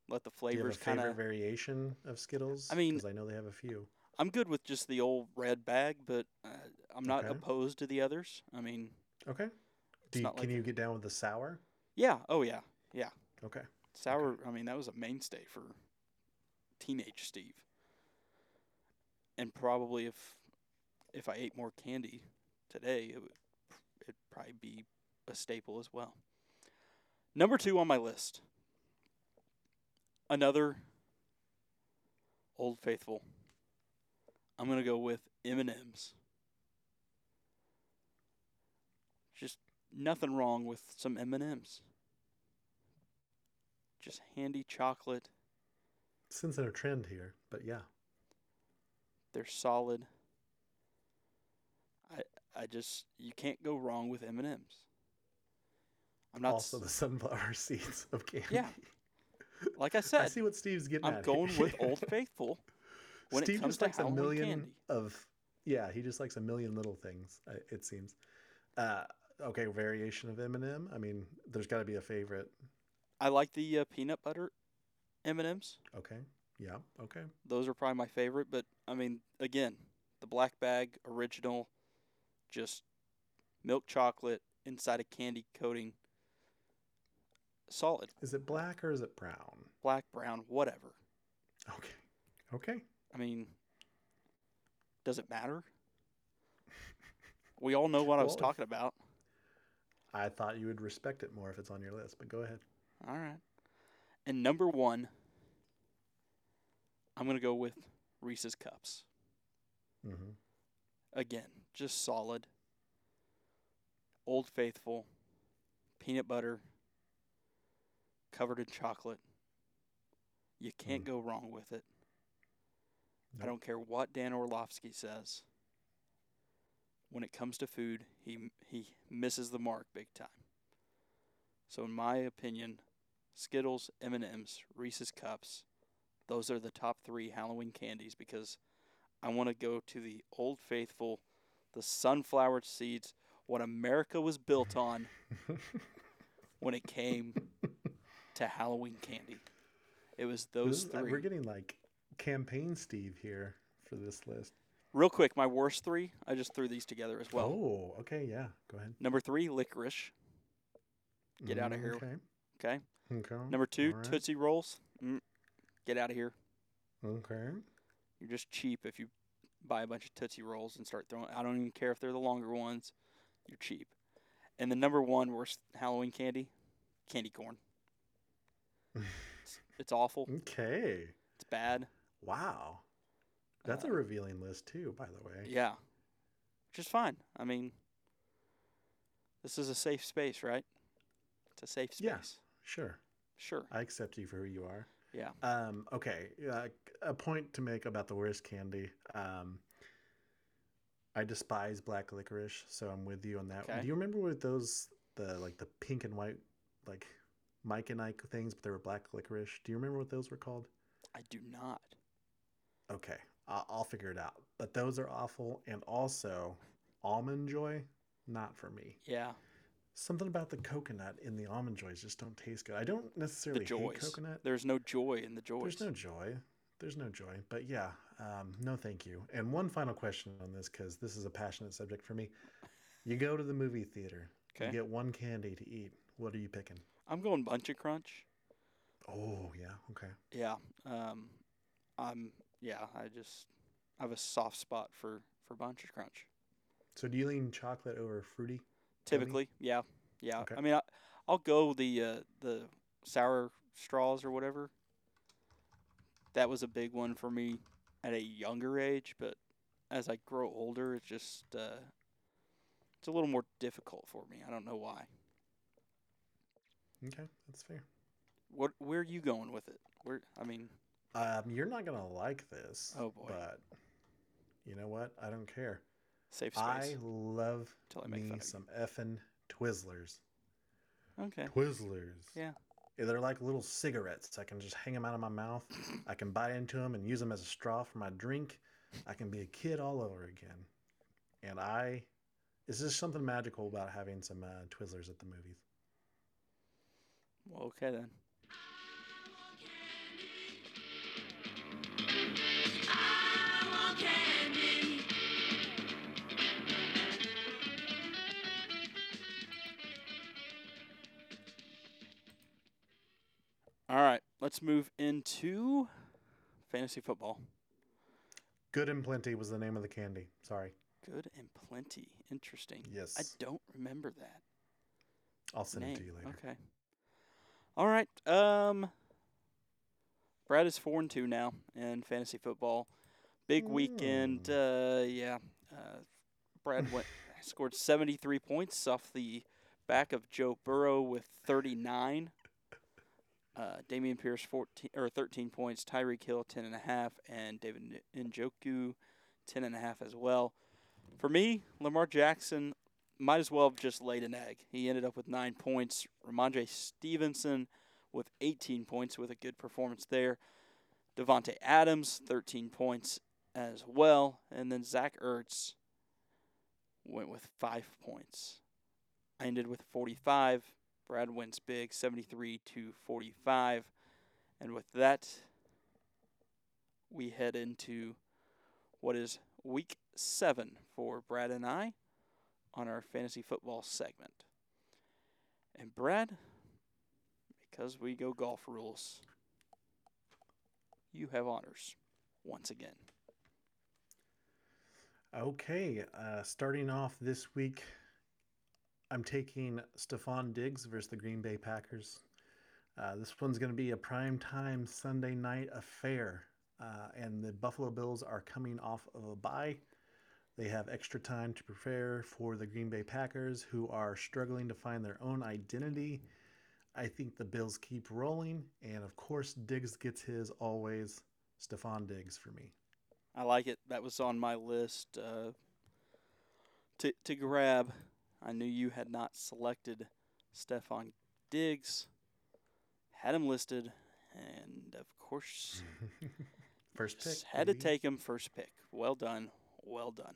Let the Do you have flavors favorite kind of variation of Skittles? I mean- because I know they have a few. I'm good with just the old red bag, but uh, I'm not Okay. opposed to the others. I mean, Okay. Do you, can like you get down with the sour? yeah, oh yeah, yeah. Okay. Sour. I mean, that was a mainstay for teenage Steve. And probably if if I ate more candy today, it would it'd probably be a staple as well. Number two on my list. Another Old Faithful. I'm gonna go with M and M's. Just nothing wrong with some M&Ms. Just handy chocolate. Since they're a trend here, but yeah. They're solid. I I just you can't go wrong with M&Ms. I'm not also s- the sunflower [laughs] seeds of candy. Yeah, like I [laughs] said, I see what Steve's getting I'm going here. with [laughs] Old Faithful when Steve it comes just to likes a million candy. of yeah, he just likes a million little things. uh, It seems. Uh, okay, variation of M&M. I mean, there's got to be a favorite. I like the uh, peanut butter M&Ms. Okay, yeah, okay. Those are probably my favorite. But I mean, again, the black bag original, just milk chocolate inside a candy coating. Solid, Is it black or is it brown? black, brown, whatever. Okay, okay. I mean, does it matter? We all know what I was talking about. I thought you would respect it more if it's on your list, but go ahead. All right. And number one, I'm going to go with Reese's Cups. Mm-hmm. Again, just solid. Old Faithful, peanut butter, covered in chocolate. You can't Mm. go wrong with it. I don't care what Dan Orlovsky says. When it comes to food, he he misses the mark big time. So in my opinion, Skittles, M&Ms, Reese's Cups, those are the top 3 Halloween candies because I want to go to the old faithful, the sunflower seeds, what America was built on [laughs] when it came to Halloween candy. It was those is- uh, 3 We're getting like campaign Steve here for this list. Real quick, my worst 3, I just threw these together as well. oh, okay, yeah. Go ahead. Number 3, licorice. Get out of here. Okay. Okay. Okay. Number two, right, Tootsie Rolls. Mm, get out of here. Okay. You're just cheap if you buy a bunch of Tootsie Rolls and start throwing. I don't even care if they're the longer ones. You're cheap. And the number one worst Halloween candy, candy corn. It's, it's awful. Okay. It's bad. Wow. That's Uh, a revealing list too, by the way. Yeah. Which is fine. I mean, this is a safe space, right? It's a safe space. Yeah. Sure. Sure. I accept you for who you are. Yeah. Um, okay. Uh, a point to make about the worst candy. Um, I despise black licorice, so I'm with you on that. one. Okay. Do you remember with those the like the pink and white like Mike and Ike things, but they were black licorice? Do you remember what those were called? I do not. Okay, I'll, I'll figure it out. But those are awful, and also almond joy, not for me. Yeah. Something about the coconut in the almond joys just don't taste good. I don't The necessarily hate joys. coconut. There's no joy in the joys. There's no joy. There's no joy. But yeah, um, no, thank you. And one final question on this, because this is a passionate subject for me. You go to the movie theater. Okay. You get one candy to eat. What are you picking? I'm going Bunch of Crunch. Oh yeah. Okay. Yeah. Um, I'm yeah. I just I have a soft spot for for Bunch of Crunch. So do you lean chocolate over fruity? Typically, yeah, yeah. Okay. I mean, I, I'll go the uh, the sour straws or whatever. That was a big one for me at a younger age, but as I grow older, it's just uh, it's a little more difficult for me. I don't know why. Okay, that's fair. What where are you going with it? Where I mean, Um, you're not gonna like this. Oh, boy. But you know what? I don't care. safe space. I love Till I make me fun of you. some effing Twizzlers. Okay. Twizzlers. Yeah. Yeah, They're like little cigarettes. I can just hang them out of my mouth. I can bite into them and use them as a straw for my drink. I can be a kid all over again. And I, it's just something magical about having some uh, Twizzlers at the movies. Well, okay then. I want candy. All right, let's move into fantasy football. Good and Plenty was the name of the candy. Sorry. Good and plenty. Interesting. Yes. I don't remember that. I'll send name. it to you later. Okay. All right. Um Brad is 4 and 2 now in fantasy football. Big weekend. Mm. Uh yeah. Uh Brad went [laughs] scored 73 points off the back of Joe Burrow with 39. Uh, Dameon Pierce 14 or 13 points, Tyreek Hill 10 and a half, and David Njoku 10 and a half as well. For me, Lamar Jackson might as well have just laid an egg. He ended up with nine points. Rhamondre Stevenson with 18 points with a good performance there. Davante Adams 13 points as well, and then Zach Ertz went with five points. I ended with 45. Brad wins big, 73 to 45. And with that, we head into what is week seven for Brad and I on our fantasy football segment. And Brad, because we go golf rules, you have honors once again. Okay, uh, starting off this week, I'm taking Stefon Diggs versus the Green Bay Packers. Uh, this one's going to be a prime time Sunday night affair, uh, and the Buffalo Bills are coming off of a bye. They have extra time to prepare for the Green Bay Packers, who are struggling to find their own identity. I think the Bills keep rolling, and of course, Diggs gets his always. Stefon Diggs for me. I like it. That was on my list uh, to to grab. I knew you had not selected Stefon Diggs. Had him listed, and of course, [laughs] First pick. had to take him first pick. Well done. Well done.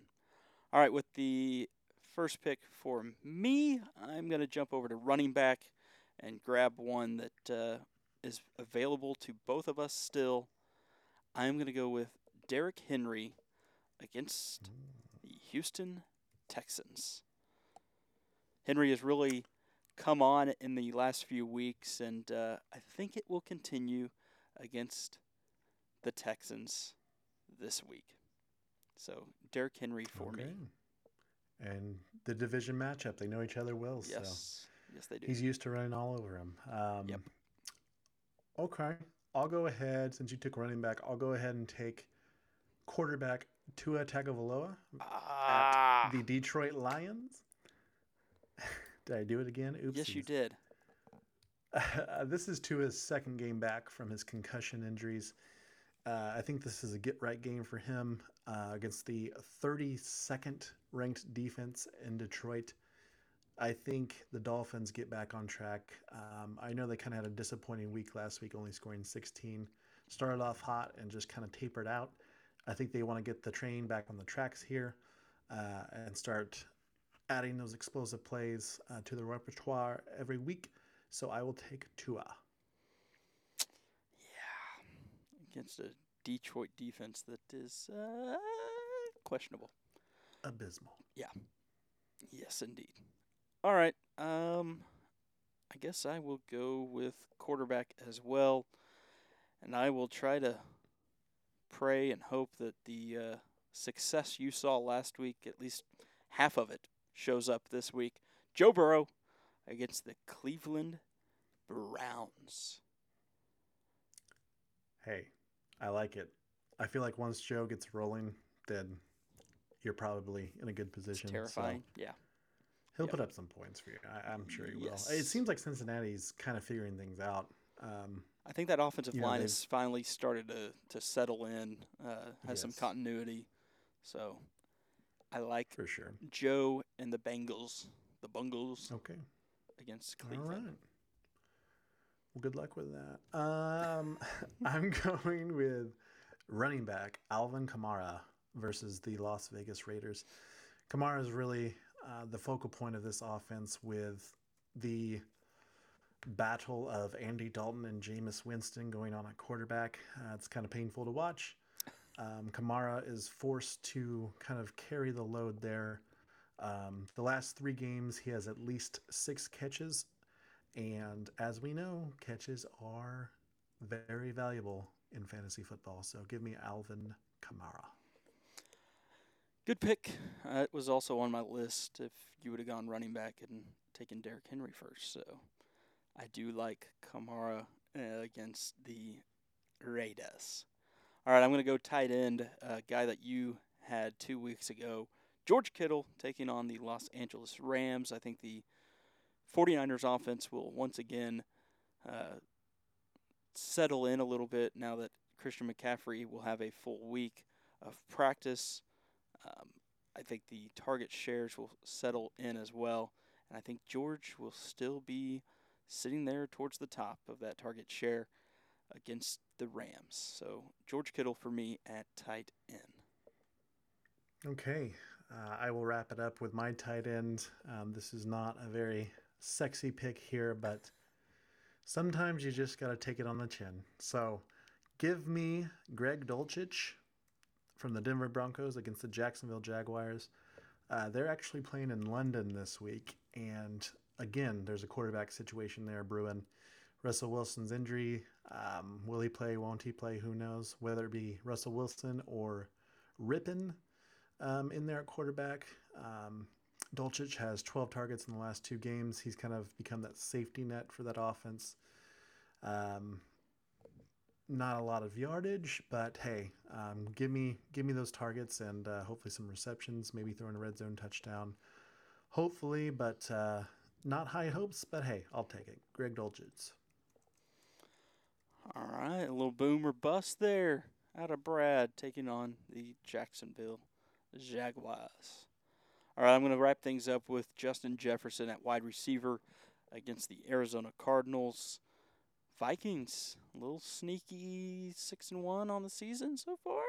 All right, with the first pick for me, I'm going to jump over to running back and grab one that uh, is available to both of us still. I'm going to go with Derrick Henry against the Houston Texans. Henry has really come on in the last few weeks, and uh, I think it will continue against the Texans this week. So Derrick Henry for me. And the division matchup, they know each other well, so Yes, yes they do. he's used to running all over him. Um, Yep. Okay, I'll go ahead since you took running back. I'll go ahead and take quarterback Tua Tagovailoa ah, at the Detroit Lions. [laughs] did I do it again? Oops. yes, you did. [laughs] Uh, this is Tua's second game back from his concussion injuries. Uh, I think this is a get right game for him uh, against the 32nd ranked defense in Detroit. I think the Dolphins get back on track. Um, I know they kind of had a disappointing week last week, only scoring 16. Started off hot and just kind of tapered out. I think they want to get the train back on the tracks here uh, and start adding those explosive plays uh, to the repertoire every week. So I will take Tua. Yeah, against a Detroit defense that is uh, questionable. Abysmal. Yeah. Yes, indeed. All right. Um, I guess I will go with quarterback as well, and I will try to pray and hope that the uh, success you saw last week, at least half of it, shows up this week. Joe Burrow against the Cleveland Browns. Hey, I like it. I feel like once Joe gets rolling, then you're probably in a good It's position. so terrifying. Yeah. he'll Yep. put up some points for you. I, I'm sure he will. Yes. It seems like Cincinnati's kind of figuring things out. Um, I think that offensive You know, line has finally started to, to settle in, uh, has some continuity. So I like for sure. Joe and the Bengals, the Bungles Okay. against All Cleveland. right. Good luck with that. Um, [laughs] I'm going with running back Alvin Kamara versus the Las Vegas Raiders. Kamara is really uh, the focal point of this offense with the battle of Andy Dalton and Jameis Winston going on at quarterback. Uh, it's kind of painful to watch. Um, Kamara is forced to kind of carry the load there. Um, the last three games, he has at least six catches. And as we know, catches are very valuable in fantasy football. So give me Alvin Kamara. Good pick. Uh, it was also on my list if you would have gone running back and taken Derrick Henry first. So I do like Kamara uh, against the Raiders. All right, I'm going to go tight end, a guy that you had two weeks ago, George Kittle taking on the Los Angeles Rams. I think the 49ers offense will once again uh, settle in a little bit now that Christian McCaffrey will have a full week of practice. Um, I think the target shares will settle in as well. And I think George will still be sitting there towards the top of that target share against the Rams. So George Kittle for me at tight end. Okay, uh, I will wrap it up with my tight end. Um, this is not a very sexy pick here, but sometimes you just got to take it on the chin. So give me Greg Dulcich from the Denver Broncos against the Jacksonville Jaguars. Uh, they're actually playing in London this week, and again, there's a quarterback situation there brewing. Russell Wilson's injury. Um, will he play? Won't he play? Who knows? Whether it be Russell Wilson or Rypien um, in there at quarterback. Um, Dulcich has 12 targets in the last two games. He's kind of become that safety net for that offense. Um, not a lot of yardage, but hey, um, give me give me those targets and uh, hopefully some receptions. Maybe throw in a red zone touchdown. Hopefully, but uh, not high hopes. But hey, I'll take it. Greg Dulcich. All right, a little boomer bust there out of Brad taking on the Jacksonville Jaguars. All right, I'm going to wrap things up with Justin Jefferson at wide receiver against the Arizona Cardinals. Vikings, a little sneaky six and one on the season so far,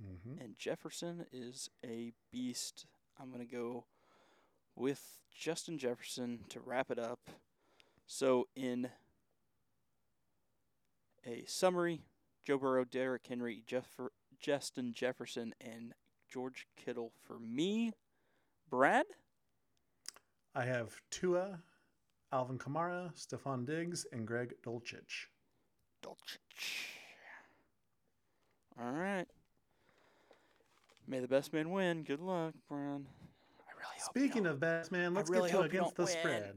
Mm-hmm. and Jefferson is a beast. I'm going to go with Justin Jefferson to wrap it up. So in a summary, Joe Burrow, Derrick Henry, Jeff- Justin Jefferson, and George Kittle for me. Brad? I have Tua, Alvin Kamara, Stefon Diggs, and Greg Dulcich. Dulcich. All right. May the best man win. Good luck, Brian. I really Speaking of best man, let's really get to against the win. spread.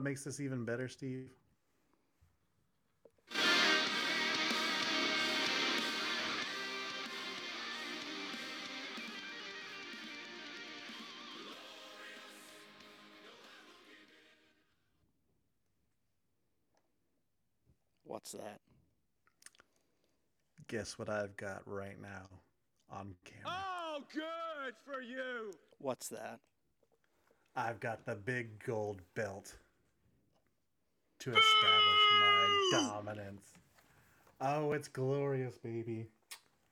What makes this even better, Steve? What's that? Guess what I've got right now on camera? Oh, good for you. What's that? I've got the big gold belt to establish my dominance. Oh, it's glorious, baby.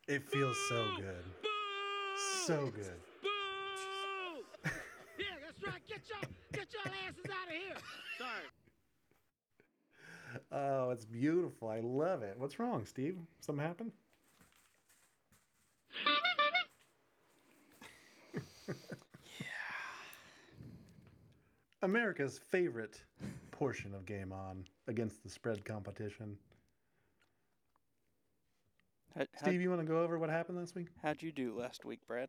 It feels so good. So good. Boo! [laughs] yeah, that's right. Get your get your asses out of here. Sorry. Oh, it's beautiful. I love it. What's wrong, Steve? Something happened? Yeah. [laughs] [laughs] America's favorite portion of Game On against the spread competition. How, Steve, you want to go over what happened last week? how'd you do last week, Brad?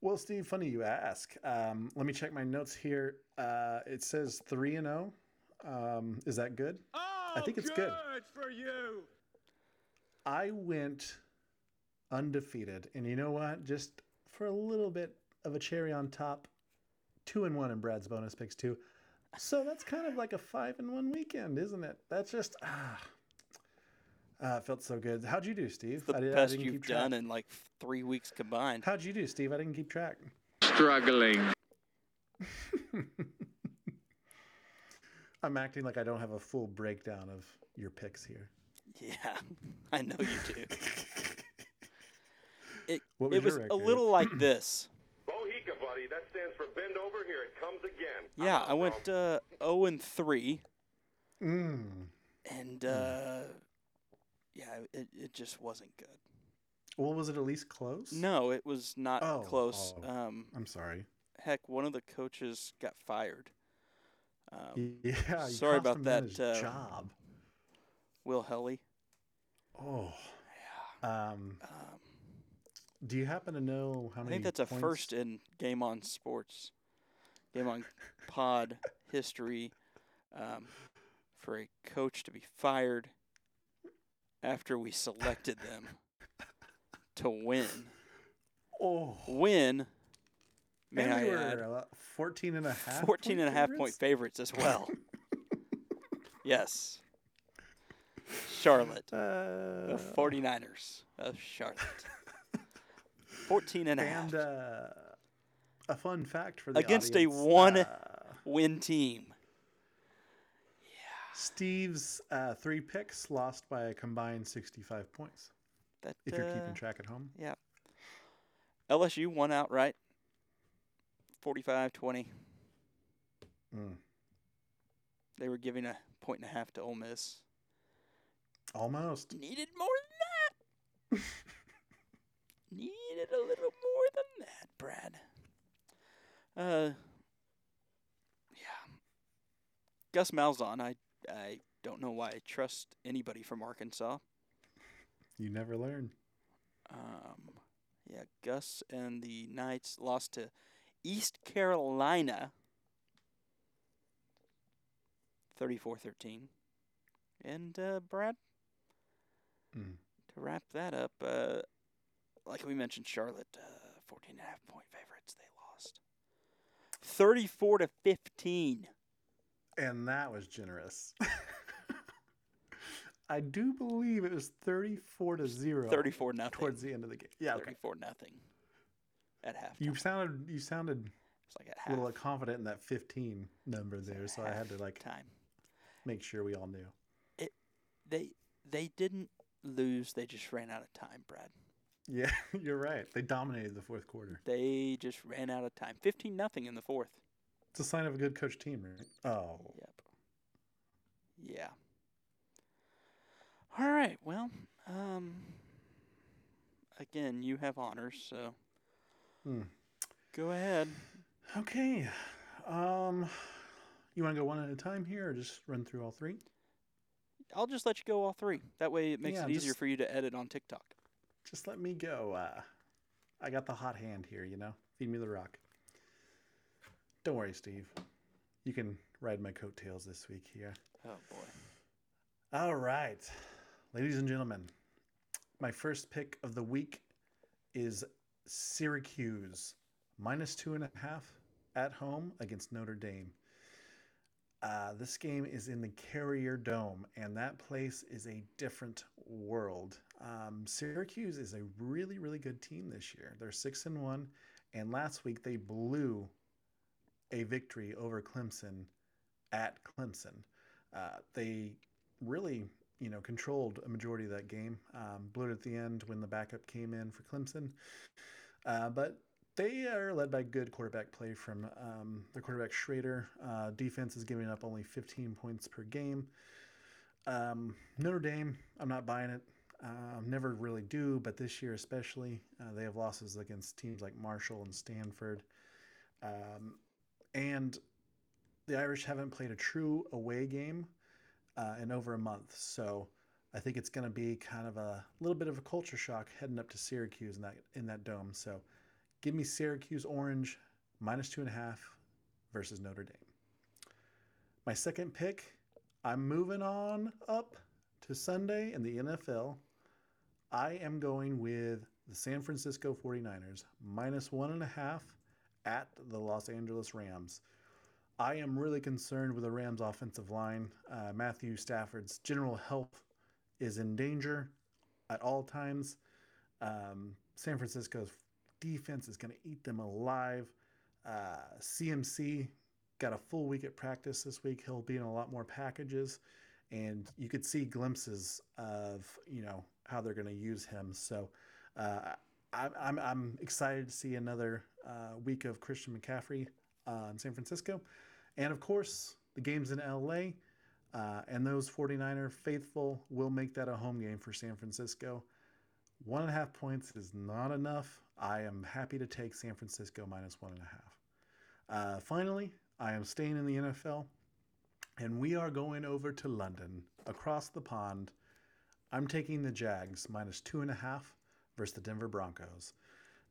Well, Steve, funny you ask. Um, let me check my notes here. Uh, it says three and zero. Um, is that good? Oh, think it's good. for you. I went undefeated, and you know what? Just for a little bit of a cherry on top, two and one in Brad's bonus picks too. So that's kind of like a five and one weekend, isn't it? That's just ah, Uh, it felt so good. How'd you do, Steve? It's the I did- I best didn't you've done in like three weeks combined. How'd you do, Steve? I didn't keep track. Struggling. [laughs] I'm acting like I don't have a full breakdown of your picks here. Yeah, I know you do. [laughs] It, What was it was your a little like this. Bohica, buddy. That stands for bend over. Here it comes again. Yeah, I went uh, 0 and 3, Mm. and uh, yeah, it, it just wasn't good. Well, was it at least close? No, it was not Oh, close. oh. Um, I'm sorry. heck, one of the coaches got fired. Um, Yeah, you sorry about that, uh, job. Will Healy. Oh. Yeah. Um, Um, do you happen to know how many? I think that's a points- first in Game On Sports, Game On Pod history, um, for a coach to be fired after we selected them to win. Oh. Win, may and I we were add, uh, 14 and a half. 14 and a half point favorites? favorites as well. [laughs] yes. Charlotte, Uh, the 49ers of Charlotte. 14 and a half and uh, a fun fact for the Against a one- uh, win team. Yeah. Steve's uh, three picks lost by a combined 65 points. That If you're uh, keeping track at home. Yeah. LSU won outright. 45-20. Mm. They were giving a point and a half to Ole Miss. Almost. Needed more than that. [laughs] Needed a little more than that, Brad. Uh, yeah. Gus Malzahn, I I don't know why I trust anybody from Arkansas. You never learn. Um, yeah, Gus and the Knights lost to East Carolina 34-13. And uh, Brad, Mm. to wrap that up, uh, like we mentioned, Charlotte, uh, 14 and a half point favorites. They lost 34 to 15. And that was generous. [laughs] I do believe it was 34 to 0 34 nothing. towards the end of the game. Yeah, okay. 34 nothing at half. You sounded you sounded like at a little confident in that 15 number there, so I had to like time. make sure we all knew. It They they didn't lose. They just ran out of time, Brad. Yeah, [laughs] you're right. They dominated the fourth quarter. They just ran out of time. 15 nothing in the fourth. It's a sign of a good coach team, right? Oh, Yep. Yeah. All right. Well, um, again, you have honors, so Hmm. go ahead. okay. Um, you want to go one at a time here, or just run through all three? I'll just let you go all three. That way, it makes Yeah, it easier just- for you to edit on TikTok. Just let me go. Uh, I got the hot hand here, you know. Feed me the rock. Don't worry, Steve. You can ride my coattails this week here. Oh boy. All right, ladies and gentlemen, my first pick of the week is Syracuse minus two and a half at home against Notre Dame. Uh, this game is in the Carrier Dome, and that place is a different world. Um, Syracuse is a really, really good team this year. They're six and one, and last week they blew a victory over Clemson at Clemson. Uh, they really, you know, controlled a majority of that game. Um, blew it at the end when the backup came in for Clemson. Uh, but they are led by good quarterback play from um, their quarterback Shrader. Uh, defense is giving up only 15 points per game. Um, Notre Dame, I'm not buying it. Uh, never really do, but this year especially, uh, they have losses against teams like Marshall and Stanford. Um, and the Irish haven't played a true away game uh, in over a month. So I think it's going to be kind of a little bit of a culture shock heading up to Syracuse in that in that dome. So give me Syracuse orange minus two and a half versus Notre Dame. My second pick, I'm moving on up to Sunday in the NFL. I am going with the San Francisco 49ers minus one and a half at the Los Angeles Rams. I am really concerned with the Rams' offensive line. Uh, Matthew Stafford's general health is in danger at all times. Um, San Francisco's defense is going to eat them alive. Uh, CMC got a full week at practice this week. He'll be in a lot more packages, and you could see glimpses of you know how they're going to use him. So uh, I, I'm I'm excited to see another uh, week of Christian McCaffrey uh, in San Francisco, and of course the games in LA. Uh, and those 49er faithful will make that a home game for San Francisco. One and a half points is not enough. I am happy to take San Francisco minus one and a half. Uh, finally, I am staying in the NFL, and we are going over to London, across the pond. I'm taking the Jags minus two and a half versus the Denver Broncos.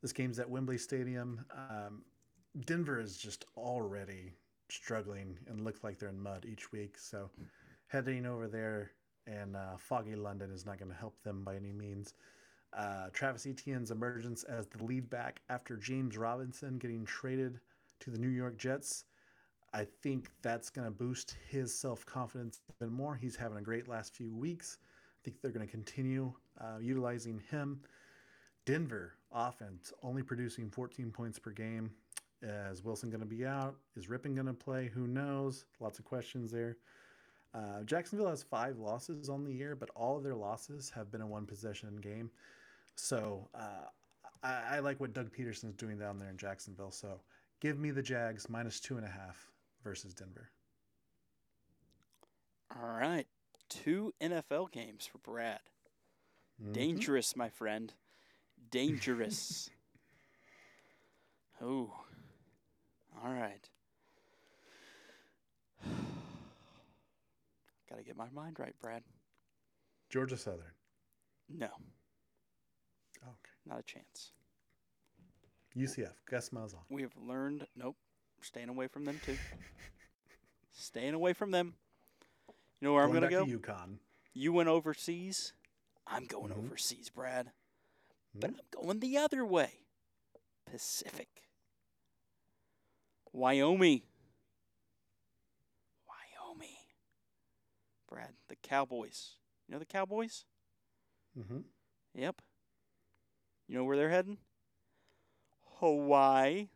This game's at Wembley Stadium. Um, Denver is just already struggling and look like they're in mud each week. So heading over there and uh, foggy London is not going to help them by any means. Uh, Travis Etienne's emergence as the lead back after James Robinson getting traded to the New York Jets. I think that's going to boost his self confidence even more. He's having a great last few weeks. I think they're going to continue uh, utilizing him. Denver offense only producing 14 points per game. Is Wilson going to be out? Is Rypien going to play? Who knows? Lots of questions there. Uh, Jacksonville has five losses on the year, but all of their losses have been a one possession game. So uh, I, I like what Doug Pederson's doing down there in Jacksonville. So give me the Jags minus two and a half versus Denver. All right. Two NFL games for Brad. Mhm. Dangerous, my friend. Dangerous. [laughs] oh. All right. [sighs] Got to get my mind right, Brad. Georgia Southern. No, Okay. not a chance. UCF. Gus Malzahn. We have learned. Nope. Staying away from them, too. [laughs] Staying away from them. You know where I'm Going going to go? to UConn. You went overseas. I'm going Mhm. overseas, Brad. But Mhm. I'm going the other way. Pacific. Wyoming. Wyoming. Brad, the Cowboys. You know the Cowboys? Mm-hmm. Yep. You know where they're heading? Hawaii.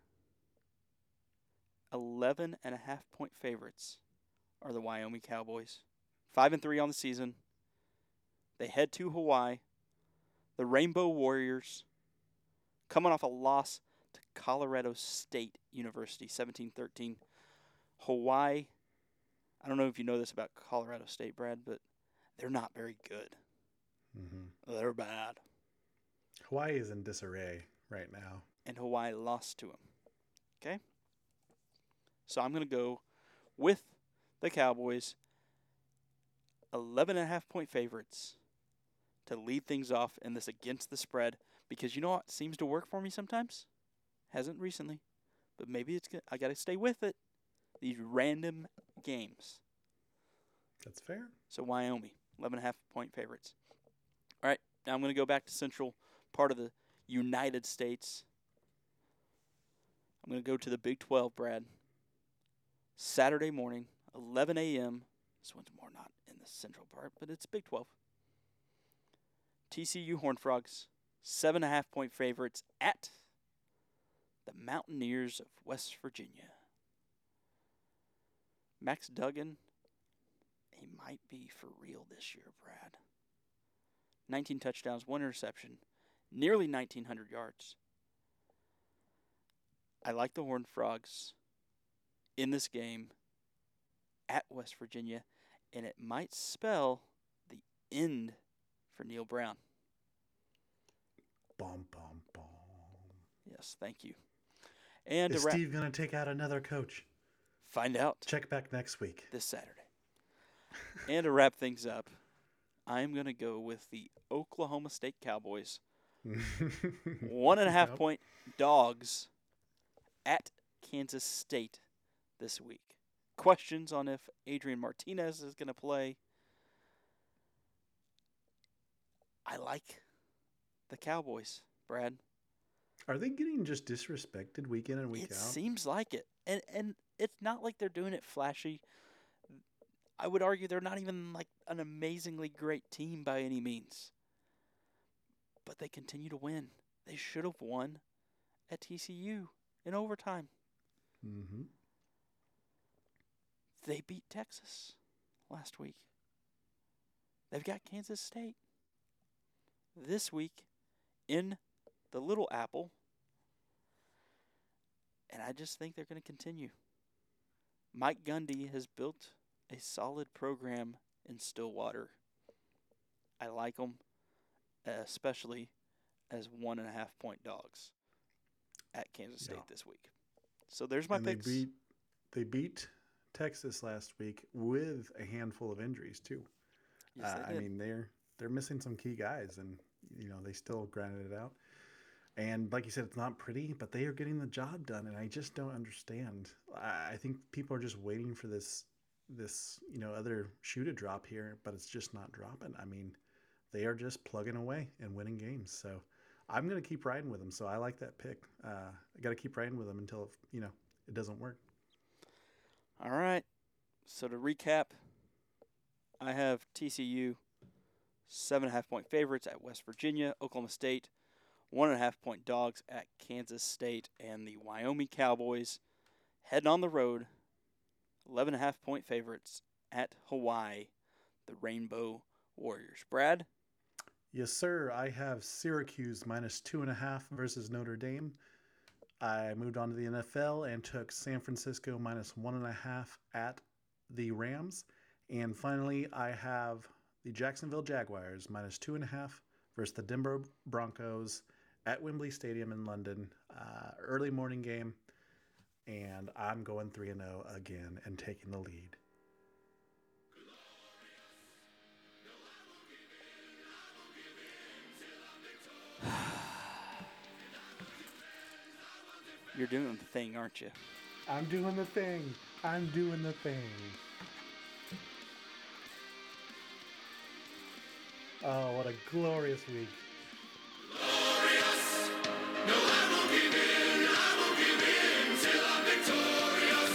11 and a half point favorites are the Wyoming Cowboys. 5 and 3 on the season. They head to Hawaii. The Rainbow Warriors coming off a loss to Colorado State University 17-13. Hawaii I don't know if you know this about Colorado State, Brad, but they're not very good. Mhm. They're bad. Hawaii is in disarray right now. and Hawaii lost to them. Okay? So I'm going to go with the Cowboys 11 and a half point favorites to lead things off in this against the spread because you know what seems to work for me sometimes? Hasn't recently, but maybe it's. I got to stay with it. These random games. That's fair. So Wyoming, 11 and a half point favorites. All right, now I'm going to go back to central part of the United States. I'm going to go to the Big 12, Brad. Saturday morning, 11 a.m. This one's more not the central part, but it's Big 12. TCU Horned Frogs, seven and a half point favorites at the Mountaineers of West Virginia. Max Duggan, he might be for real this year, Brad. 19 touchdowns, one interception, nearly 1,900 yards. I like the Horned Frogs in this game at West Virginia, and it might spell the end for Neal Brown. Yes, thank you. And to Is wrap, Steve gonna take out another coach? find out Check back next week. this Saturday. [laughs] and to wrap things up, I'm going to go with the Oklahoma State Cowboys. [laughs] One and a half Yep. point dogs at Kansas State this week. Questions on if Adrian Martinez is going to play. I like the Cowboys, Brad. Are they getting just disrespected week in and week it out? It seems like it, and and it's not like they're doing it flashy. I would argue they're not even like an amazingly great team by any means. But they continue to win. They should have won at TCU in overtime. Mm-hmm. They beat Texas last week. They've got Kansas State this week in the Little Apple. And I just think they're going to continue. Mike Gundy has built a solid program in Stillwater. I like them, especially as one and a half point dogs at Kansas State Yeah. this week. So there's my and picks. they beat they beat Texas last week with a handful of injuries too. Yes, uh, I mean, they're they're missing some key guys, and you know they still grinded it out. And like you said, it's not pretty, but they are getting the job done, and I just don't understand. I, I think people are just waiting for this this you know other shoe to drop here, but it's just not dropping. I mean, they are just plugging away and winning games. So I'm gonna keep riding with them. So I like that pick. Uh, I got to keep riding with them until you know it doesn't work. All right. So to recap, I have TCU seven and a half point favorites at West Virginia, Oklahoma State, one and a half point dogs at Kansas State, and the Wyoming Cowboys heading on the road, eleven and a half point favorites at Hawaii, the Rainbow Warriors. Brad, Yes, sir. I have Syracuse minus two and a half versus Notre Dame. I moved on to the NFL and took San Francisco minus one and a half at the Rams. And finally, I have the Jacksonville Jaguars minus two and a half versus the Denver Broncos at Wembley Stadium in London. Uh, early morning game. And I'm going 3 and 0 again and taking the lead. You're doing the thing, aren't you? I'm doing the thing. I'm doing the thing. Oh, what a glorious week. Glorious. No, I won't give in. I won't give in till I'm victorious.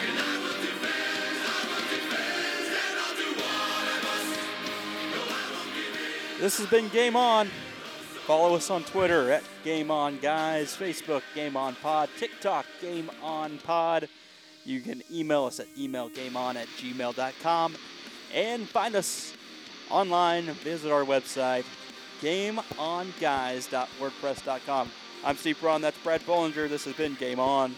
And I will defend. I will defend. And I'll do what I must. No, I won't give in. This has been Game On. Follow us on Twitter at Game On Guys, Facebook Game On Pod, TikTok Game On Pod. You can email us at emailgameon at gmail.com and find us online. Visit our website, gameonguys.wordpress.com. I'm Steve Braun. That's Brad Bollinger. This has been Game On.